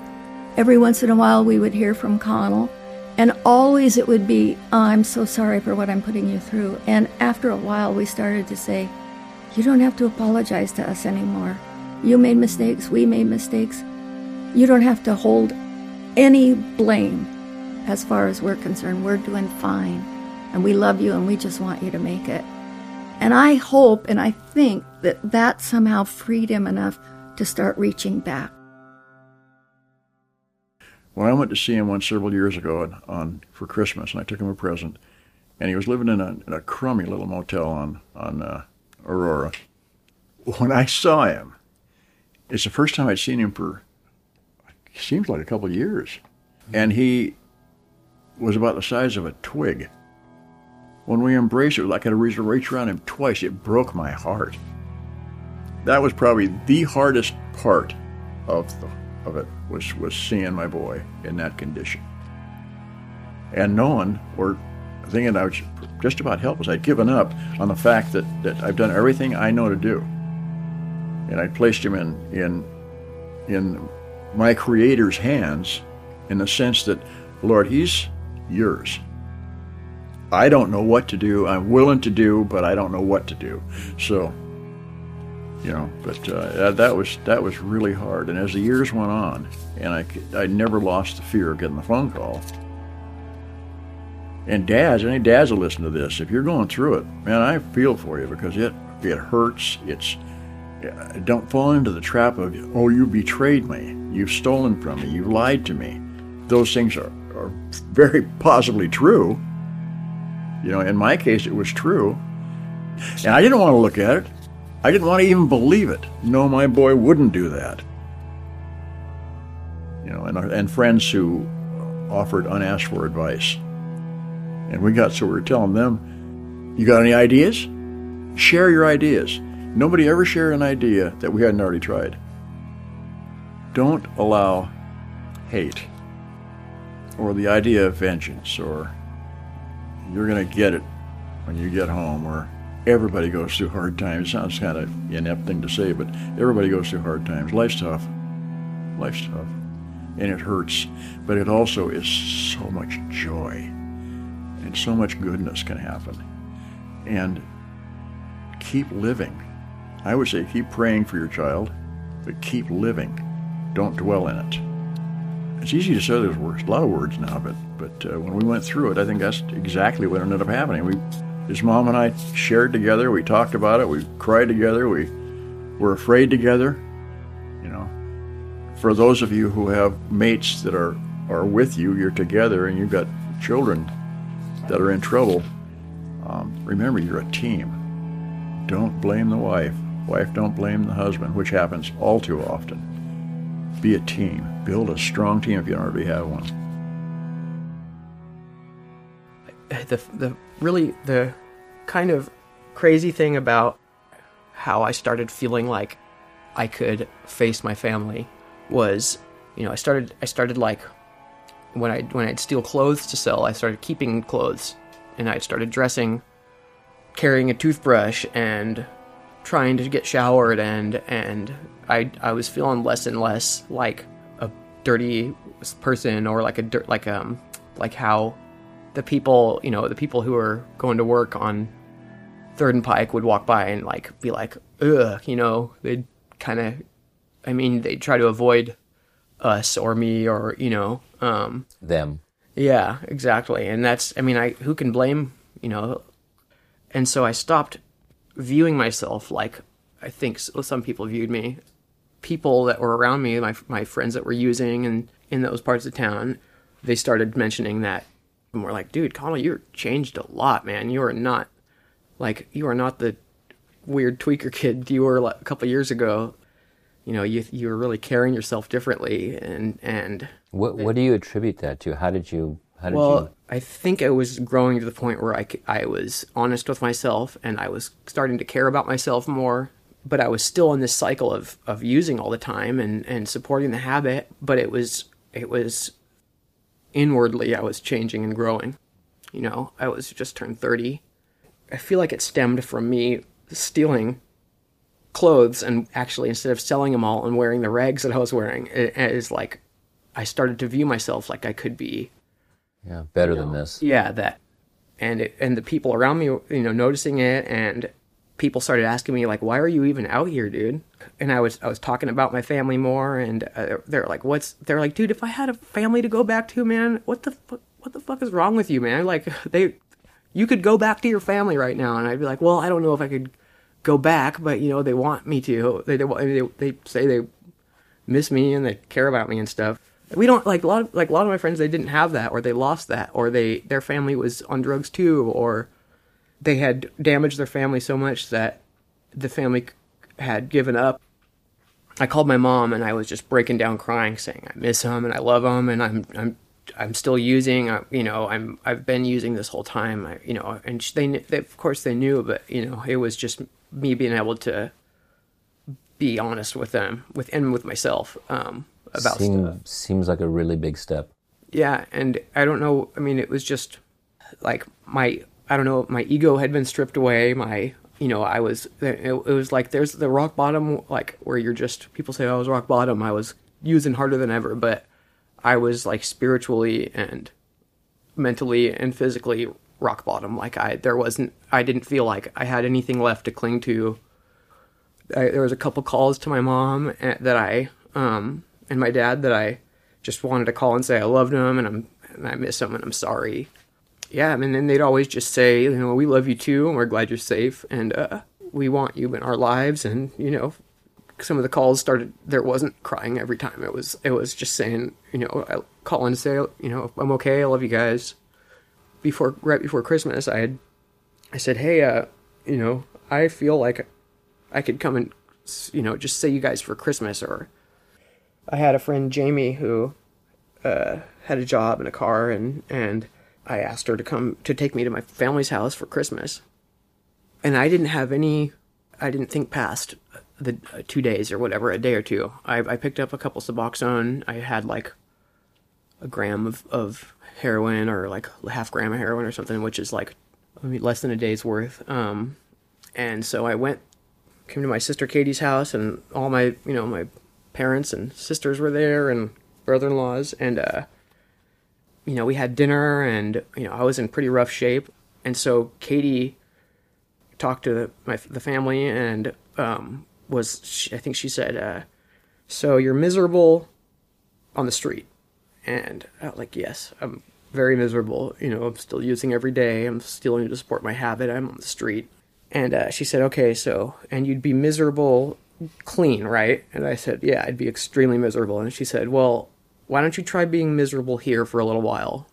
every once in a while we would hear from Connell, And always it would be, I'm so sorry for what I'm putting you through. And after a while, we started to say, You don't have to apologize to us anymore. You made mistakes, we made mistakes. You don't have to hold any blame as far as we're concerned. We're doing fine. And we love you and we just want you to make it. And I hope and I think that that somehow freed him enough to start reaching back. When I went to see him once several years ago on, on for Christmas, and I took him a present, and he was living in a, in a crummy little motel on on uh, Aurora. When I saw him, it's the first time I'd seen him for seems like a couple of years, and he was about the size of a twig. When we embraced, it was like I had to reach around him twice. It broke my heart. That was probably the hardest part of the of it was was seeing my boy in that condition and knowing or thinking I was just about helpless. I'd given up on the fact that, that I've done everything I know to do, and I placed him in in in my Creator's hands, in the sense that, Lord, he's yours. I don't know what to do. I'm willing to do, but I don't know what to do. So you know but uh, that was that was really hard and as the years went on and I, I never lost the fear of getting the phone call and dads any dads will listen to this if you're going through it man i feel for you because it it hurts it's don't fall into the trap of oh you betrayed me you've stolen from me you've lied to me those things are, are very possibly true you know in my case it was true and i didn't want to look at it I didn't want to even believe it. No, my boy wouldn't do that. You know, and, and friends who offered unasked for advice. And we got so we were telling them, you got any ideas? Share your ideas. Nobody ever shared an idea that we hadn't already tried. Don't allow hate or the idea of vengeance or you're going to get it when you get home or everybody goes through hard times. Sounds kind of inept thing to say, but everybody goes through hard times. Life's tough. Life's tough. And it hurts. But it also is so much joy. And so much goodness can happen. And keep living. I would say keep praying for your child, but keep living. Don't dwell in it. It's easy to say those words, a lot of words now, but but uh, when we went through it, I think that's exactly what ended up happening. We his mom and I shared together. We talked about it. We cried together. We were afraid together. You know, for those of you who have mates that are, are with you, you're together and you've got children that are in trouble, um, remember you're a team. Don't blame the wife. Wife, don't blame the husband, which happens all too often. Be a team. Build a strong team if you don't already have one. The, the really the kind of crazy thing about how I started feeling like I could face my family was, you know, I started I started like when I when I'd steal clothes to sell, I started keeping clothes and I started dressing carrying a toothbrush and trying to get showered and and I I was feeling less and less like a dirty person or like a dirt like um like how the people, you know, the people who are going to work on Third and Pike would walk by and like be like, ugh, you know, they'd kind of, I mean, they'd try to avoid us or me or you know, um, them. Yeah, exactly, and that's, I mean, I who can blame, you know, and so I stopped viewing myself like I think some people viewed me. People that were around me, my my friends that were using and in those parts of town, they started mentioning that and we're like, dude, Connell, you're changed a lot, man. You are not like you are not the weird tweaker kid you were like, a couple years ago. You know, you you were really carrying yourself differently, and and what what do you attribute that to? How did you? How did well, you? I think I was growing to the point where I, I was honest with myself, and I was starting to care about myself more. But I was still in this cycle of of using all the time and and supporting the habit. But it was it was inwardly I was changing and growing. You know, I was just turned 30. I feel like it stemmed from me stealing clothes and actually instead of selling them all and wearing the rags that I was wearing, it is like I started to view myself like I could be Yeah, better than this. Yeah, that, and it, and the people around me, you know, noticing it, and people started asking me like, "Why are you even out here, dude?" And I was I was talking about my family more, and uh, they're like, "What's?" They're like, "Dude, if I had a family to go back to, man, what the fu- what the fuck is wrong with you, man? Like they, you could go back to your family right now." And I'd be like, "Well, I don't know if I could go back, but you know, they want me to. They they they, they say they miss me and they care about me and stuff." We don't like a lot of like a lot of my friends. They didn't have that, or they lost that, or they their family was on drugs too, or they had damaged their family so much that the family had given up. I called my mom and I was just breaking down crying, saying I miss him and I love him and I'm I'm I'm still using. uh, You know, I'm I've been using this whole time. I, you know, and they, they of course they knew, but you know, it was just me being able to be honest with them, with and with myself um, about Seem- stuff. Seems like a really big step. yeah and i don't know i mean it was just like my i don't know my ego had been stripped away my you know i was it, it was like there's the rock bottom like where you're just people say oh, i was rock bottom. I was using harder than ever but i was like spiritually and mentally and physically rock bottom. Like i there wasn't i didn't feel like i had anything left to cling to. I, there was a couple calls to my mom eh, that I um, and my dad that I just wanted to call and say I loved them and I'm and I miss them and I'm sorry. Yeah, I mean, and they'd always just say, you know, we love you too and we're glad you're safe and uh, we want you in our lives. And you know, some of the calls started. There wasn't crying every time. It was it was just saying, you know, I call to say, you know, I'm okay. I love you guys. Before right before Christmas, I had I said, hey, uh, you know, I feel like I could come and, you know, just say you guys for Christmas. Or I had a friend, Jamie, who uh, had a job and a car, and, and I asked her to come to take me to my family's house for Christmas. And I didn't have any, I didn't think past the uh, two days or whatever, a day or two. I, I picked up a couple Suboxone. I had like a gram of, of heroin or like half gram of heroin or something, which is like I mean, less than a day's worth. Um, and so I went, came to my sister Katie's house, and all my, you know, my parents and sisters were there, and brother-in-laws, and uh, you know, we had dinner, and you know, I was in pretty rough shape, and so Katie talked to the, my the family, and um, was she, I think she said, uh, "So you're miserable on the street," and like, "Yes, I'm very miserable. You know, I'm still using every day. I'm still need to support my habit. I'm on the street." And uh, she said, "Okay, so and you'd be miserable clean, right?" And I said, "Yeah, I'd be extremely miserable." And she said, "Well, why don't you try being miserable here for a little while?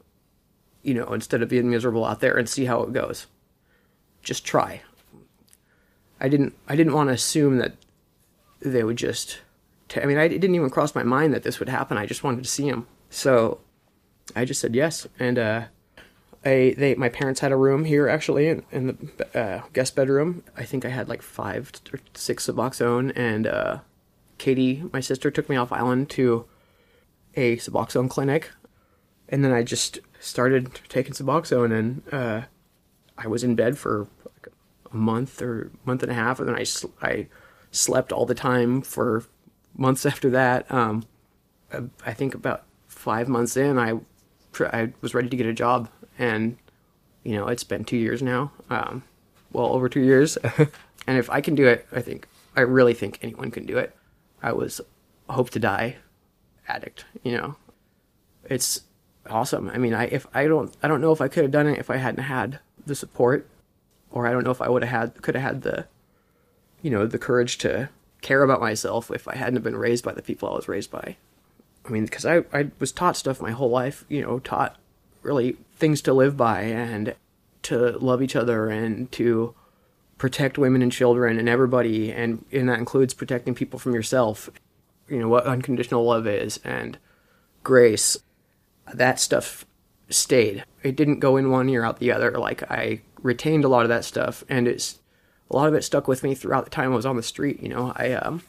You know, instead of being miserable out there and see how it goes. Just try." I didn't I didn't want to assume that they would just t- I mean, I, it didn't even cross my mind that this would happen. I just wanted to see him. So I just said yes, and uh, I they my parents had a room here actually in, in the uh, guest bedroom. I think I had like five or six Suboxone, and uh, Katie, my sister, took me off island to a Suboxone clinic, and then I just started taking Suboxone, and uh, I was in bed for like a month or month and a half, and then I sl- I slept all the time for months after that. Um, I- I think about five months in, I I was ready to get a job, and you know it's been two years now, um, well over two years, and if I can do it, I think I really think anyone can do it. I was hope to die addict, you know. It's awesome. I mean, I if I don't I don't know if I could have done it if I hadn't had the support, or I don't know if I would have had could have had the, you know, the courage to care about myself if I hadn't been raised by the people I was raised by. I mean, because I, I was taught stuff my whole life, you know, taught really things to live by and to love each other and to protect women and children and everybody. And, and that includes protecting people from yourself, you know, what unconditional love is and grace. That stuff stayed. It didn't go in one ear out the other. Like, I retained a lot of that stuff and it's, a lot of it stuck with me throughout the time I was on the street, you know. I, um,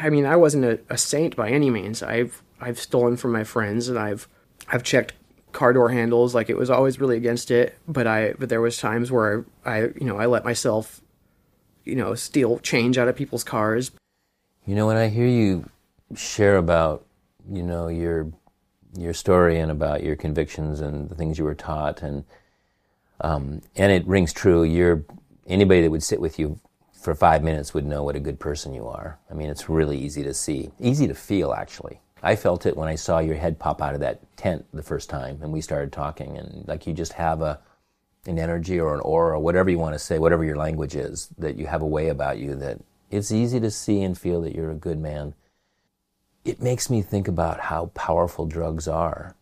I mean, I wasn't a, a saint by any means. I've I've stolen from my friends, and I've I've checked car door handles. Like it was always really against it, but I but there was times where I, I you know I let myself, you know, steal change out of people's cars. You know, when I hear you share about, you know, your your story and about your convictions and the things you were taught, and um, and it rings true. You're anybody that would sit with you for five minutes would know what a good person you are. I mean, it's really easy to see, easy to feel, actually. I felt it when I saw your head pop out of that tent the first time and we started talking, and like you just have a an energy or an aura, or whatever you want to say, whatever your language is, that you have a way about you that it's easy to see and feel that you're a good man. It makes me think about how powerful drugs are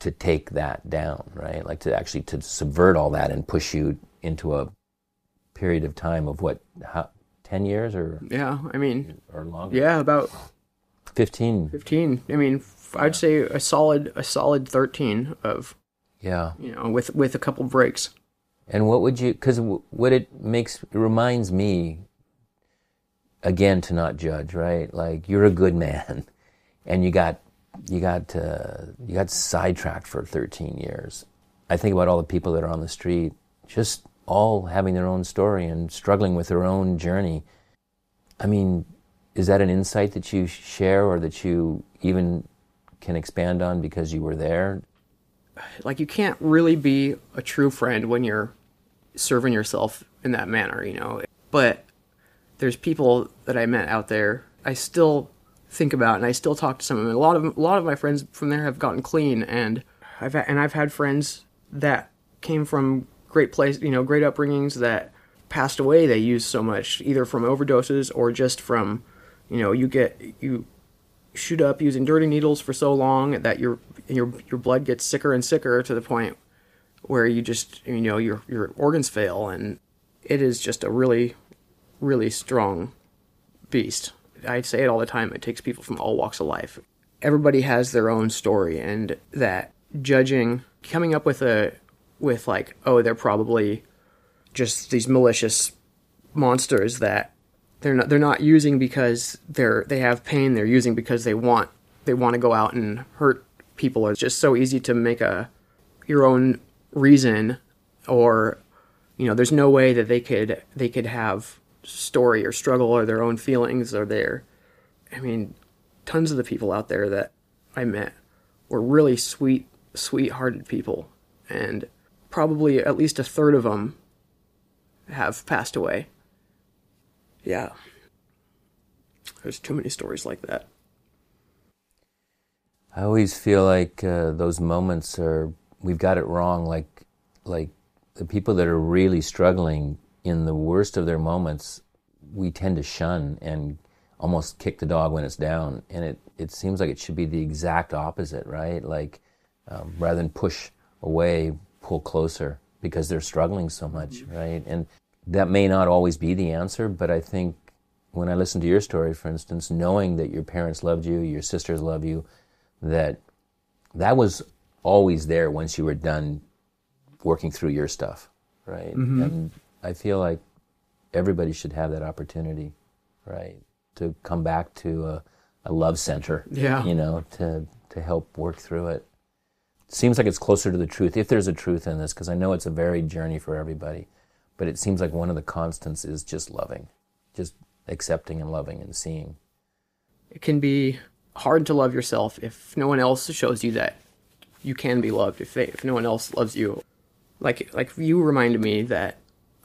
to take that down, right? Like to actually to subvert all that and push you into a period of time of what, how, 10 years or Yeah, I mean, or longer? yeah, about 15. 15. I mean, I'd say a solid a solid 13 of, Yeah. you know, with with a couple breaks. And what would you, because what it makes, it reminds me, again, to not judge, right? Like, you're a good man, and you got, you got, uh, you got sidetracked for 13 years. I think about all the people that are on the street, just all having their own story and struggling with their own journey. I mean, is that an insight that you share or that you even can expand on because you were there? Like you can't really be a true friend when you're serving yourself in that manner, you know. But there's people that I met out there I still think about and I still talk to some of them. A lot of a lot of my friends from there have gotten clean and I've had, and I've had friends that came from great place, you know, great upbringings that passed away. They used so much either from overdoses or just from, you know, you get you shoot up using dirty needles for so long that your your your blood gets sicker and sicker to the point where you just you know your your organs fail and it is just a really really strong beast. I say it all the time. It takes people from all walks of life. Everybody has their own story, and that judging, coming up with a, with like, oh, they're probably just these malicious monsters that they're not they're not using because they're they have pain. They're using because they want they want to go out and hurt people. It's just so easy to make a your own reason, or you know, there's no way that they could they could have story or struggle or their own feelings are there. I mean, tons of the people out there that I met were really sweet, sweet-hearted people, and probably at least a third of them have passed away. Yeah. There's too many stories like that. I always feel like uh, those moments are we've got it wrong. Like like the people that are really struggling in the worst of their moments, we tend to shun and almost kick the dog when it's down. And it it seems like it should be the exact opposite, right? Like um, rather than push away, pull closer because they're struggling so much, right? And that may not always be the answer, but I think when I listen to your story, for instance, knowing that your parents loved you, your sisters love you, that that was always there once you were done working through your stuff, right? Mm-hmm. And I feel like everybody should have that opportunity, right, to come back to a, a love center, Yeah. you know, to to help work through it. Seems like it's closer to the truth, if there's a truth in this, because I know it's a varied journey for everybody. But it seems like one of the constants is just loving, just accepting and loving and seeing. It can be hard to love yourself if no one else shows you that you can be loved. If they, if no one else loves you, like like you reminded me that,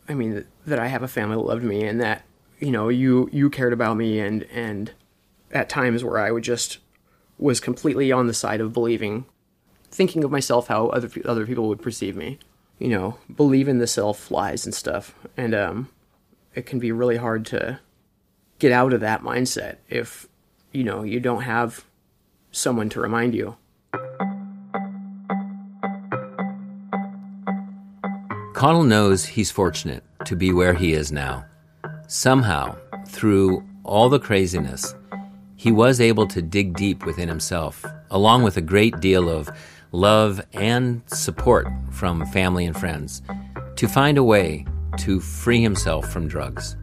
I mean that, that I have a family that loved me and that you know you you cared about me and and at times where I would just was completely on the side of believing, thinking of myself how other other people would perceive me. You know, believe in the self lies and stuff, and um, it can be really hard to get out of that mindset if you know you don't have someone to remind you. Connell knows he's fortunate to be where he is now. Somehow, through all the craziness, he was able to dig deep within himself, along with a great deal of love and support from family and friends, to find a way to free himself from drugs.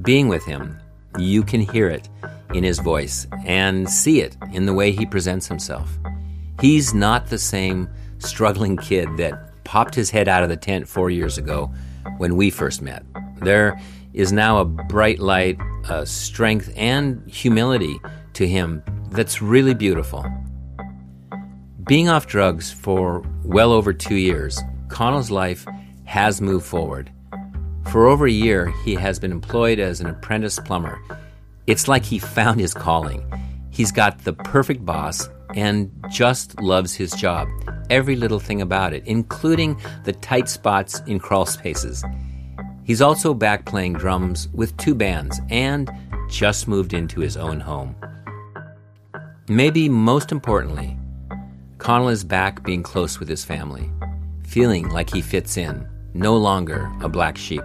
Being with him, you can hear it in his voice and see it in the way he presents himself. He's not the same struggling kid that popped his head out of the tent four years ago when we first met. There is now a bright light, a strength, and humility to him that's really beautiful. Being off drugs for well over two years, Connell's life has moved forward. For over a year, he has been employed as an apprentice plumber. It's like he found his calling. He's got the perfect boss and just loves his job. Every little thing about it, including the tight spots in crawl spaces. He's also back playing drums with two bands and just moved into his own home. Maybe most importantly, Connell is back being close with his family, feeling like he fits in, no longer a black sheep.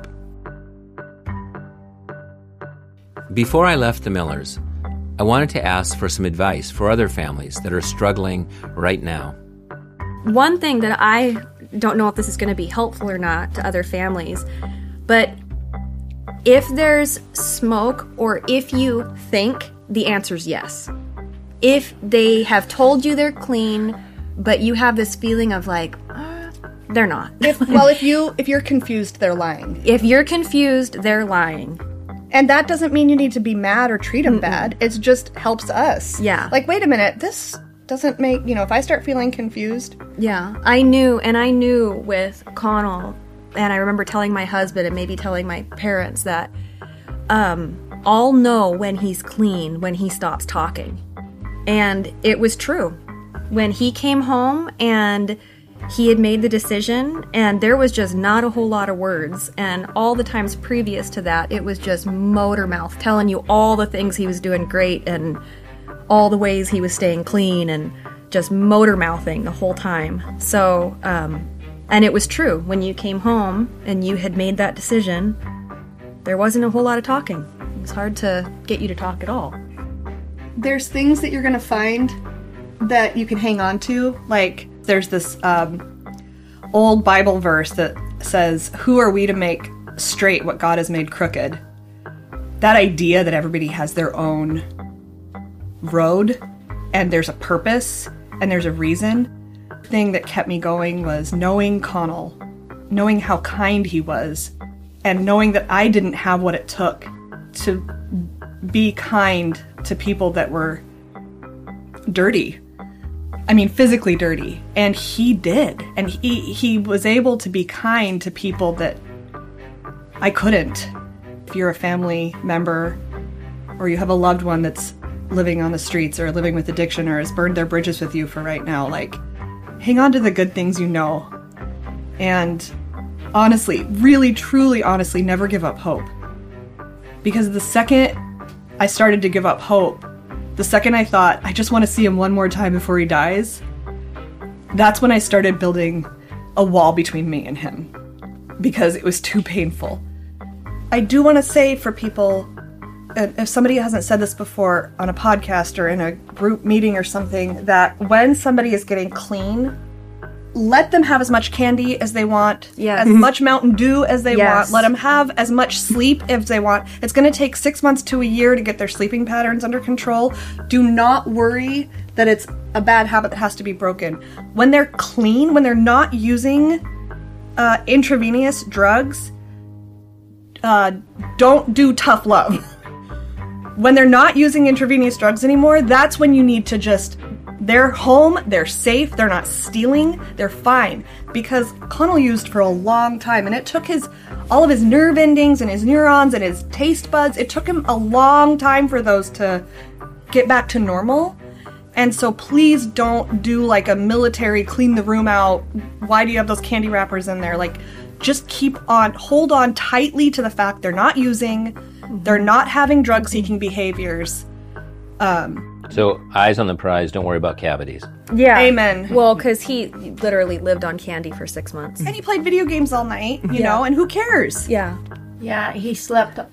Before I left the Millers, I wanted to ask for some advice for other families that are struggling right now. One thing that I don't know if this is going to be helpful or not to other families, but if there's smoke or if you think, the answer's yes. If they have told you they're clean, but you have this feeling of like, uh, they're not. If, well, if you if you're confused, they're lying. if you're confused, they're lying. And that doesn't mean you need to be mad or treat them bad. It just helps us. Yeah. Like, wait a minute, this doesn't make, you know, if I start feeling confused, Yeah, I knew, and I knew with Connell, and I remember telling my husband and maybe telling my parents that um, I'll know when he's clean when he stops talking. And it was true. When he came home and he had made the decision, and there was just not a whole lot of words. And all the times previous to that, it was just motor mouth telling you all the things he was doing great and all the ways he was staying clean and just motor mouthing the whole time. So, um, and it was true. When you came home and you had made that decision, there wasn't a whole lot of talking. It was hard to get you to talk at all. there's things that you're going to find that you can hang on to. Like, there's this um, old Bible verse that says, Who are we to make straight what God has made crooked? That idea that everybody has their own road and there's a purpose and there's a reason. Thing that kept me going was knowing Connell, knowing how kind he was, and knowing that I didn't have what it took to be kind to people that were dirty. I mean, physically dirty. And he did. And he, he was able to be kind to people that I couldn't. If you're a family member or you have a loved one that's living on the streets or living with addiction or has burned their bridges with you for right now, like, hang on to the good things you know. And honestly, really, truly, honestly, never give up hope. Because the second I started to give up hope, the second I thought, I just want to see him one more time before he dies, that's when I started building a wall between me and him. Because it was too painful. I do want to say for people, if somebody hasn't said this before on a podcast or in a group meeting or something, that when somebody is getting clean, let them have as much candy as they want, Yes. as much Mountain Dew as they Yes. want. Let them have as much sleep as they want. It's going to take six months to a year to get their sleeping patterns under control. Do not worry that it's a bad habit that has to be broken. When they're clean, when they're not using uh, intravenous drugs, uh, don't do tough love. when they're not using intravenous drugs anymore, that's when you need to just. They're home, they're safe, they're not stealing, they're fine. Because Connell used for a long time, and it took his all of his nerve endings and his neurons and his taste buds, it took him a long time for those to get back to normal. And so please don't do like a military clean the room out. Why do you have those candy wrappers in there? Like just keep on hold on tightly to the fact they're not using, they're not having drug seeking behaviors. Um, So, eyes on the prize, don't worry about cavities. Yeah. Amen. Well, because he literally lived on candy for six months. And he played video games all night, you know, and who cares? Yeah. Yeah, he slept a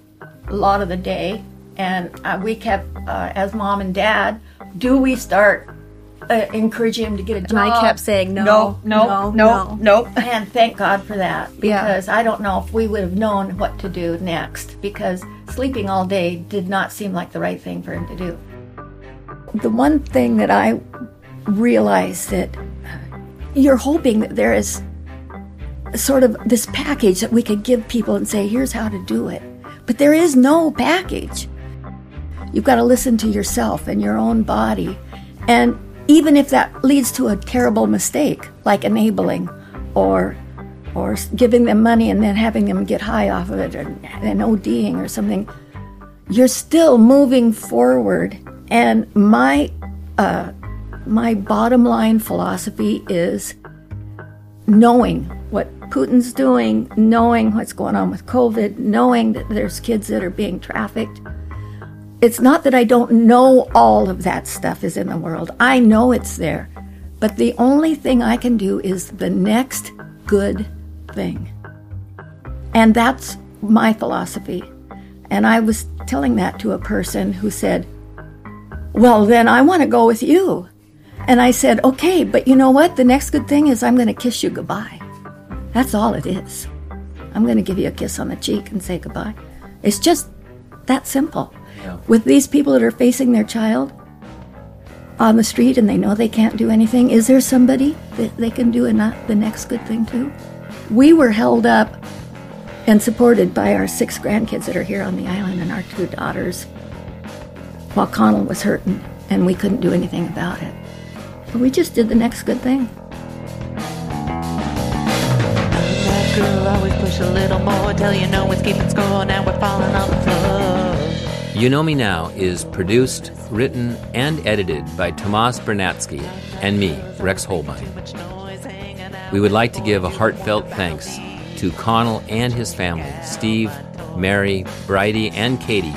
lot of the day, and uh, we kept, uh, as mom and dad, do we start uh, encouraging him to get a job? And I kept saying no, No, no, no, no. And thank God for that Yeah. because I don't know if we would have known what to do next because sleeping all day did not seem like the right thing for him to do. The one thing that I realize that you're hoping that there is sort of this package that we could give people and say, here's how to do it. But there is no package. You've got to listen to yourself and your own body. And even if that leads to a terrible mistake, like enabling or or giving them money and then having them get high off of it and, and ODing or something, you're still moving forward. And my uh, my bottom line philosophy is knowing what Putin's doing, knowing what's going on with COVID, knowing that there's kids that are being trafficked. It's not that I don't know all of that stuff is in the world. I know it's there. But the only thing I can do is the next good thing. And that's my philosophy. And I was telling that to a person who said, Well, then I want to go with you. And I said, Okay, but you know what? The next good thing is I'm going to kiss you goodbye. That's all it is. I'm going to give you a kiss on the cheek and say goodbye. It's just that simple. Yeah. With these people that are facing their child on the street and they know they can't do anything, is there somebody that they can do a not the next good thing to? We were held up and supported by our six grandkids that are here on the island and our two daughters while Connell was hurting and we couldn't do anything about it. But we just did the next good thing. That girl always push a little more till you know it's keeping score. Now we're falling on the floor. You Know Me Now is produced, written, and edited by Tomas Bernatsky and me, Rex Hohlbein. We would like to give a heartfelt thanks to Connell and his family, Steve, Mary, Bridie, and Katie,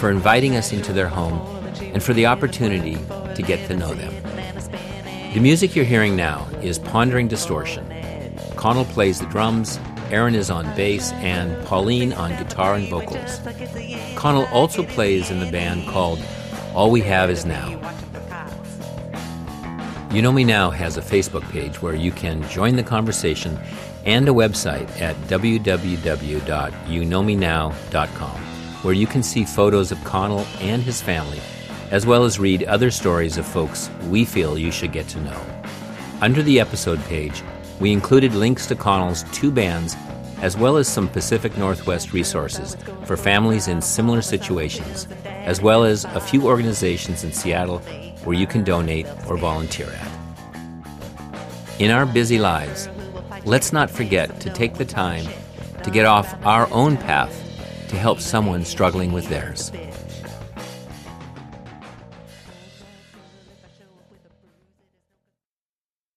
for inviting us into their home and for the opportunity to get to know them. The music you're hearing now is Pondering Distortion. Connell plays the drums, Aaron is on bass, and Pauline on guitar and vocals. Connell also plays in the band called All We Have Is Now. You Know Me Now has a Facebook page where you can join the conversation and a website at www.youknowmenow.com where you can see photos of Connell and his family, as well as read other stories of folks we feel you should get to know. Under the episode page, we included links to Connell's two bands, as well as some Pacific Northwest resources for families in similar situations, as well as a few organizations in Seattle where you can donate or volunteer at. In our busy lives, let's not forget to take the time to get off our own path to help someone struggling with theirs.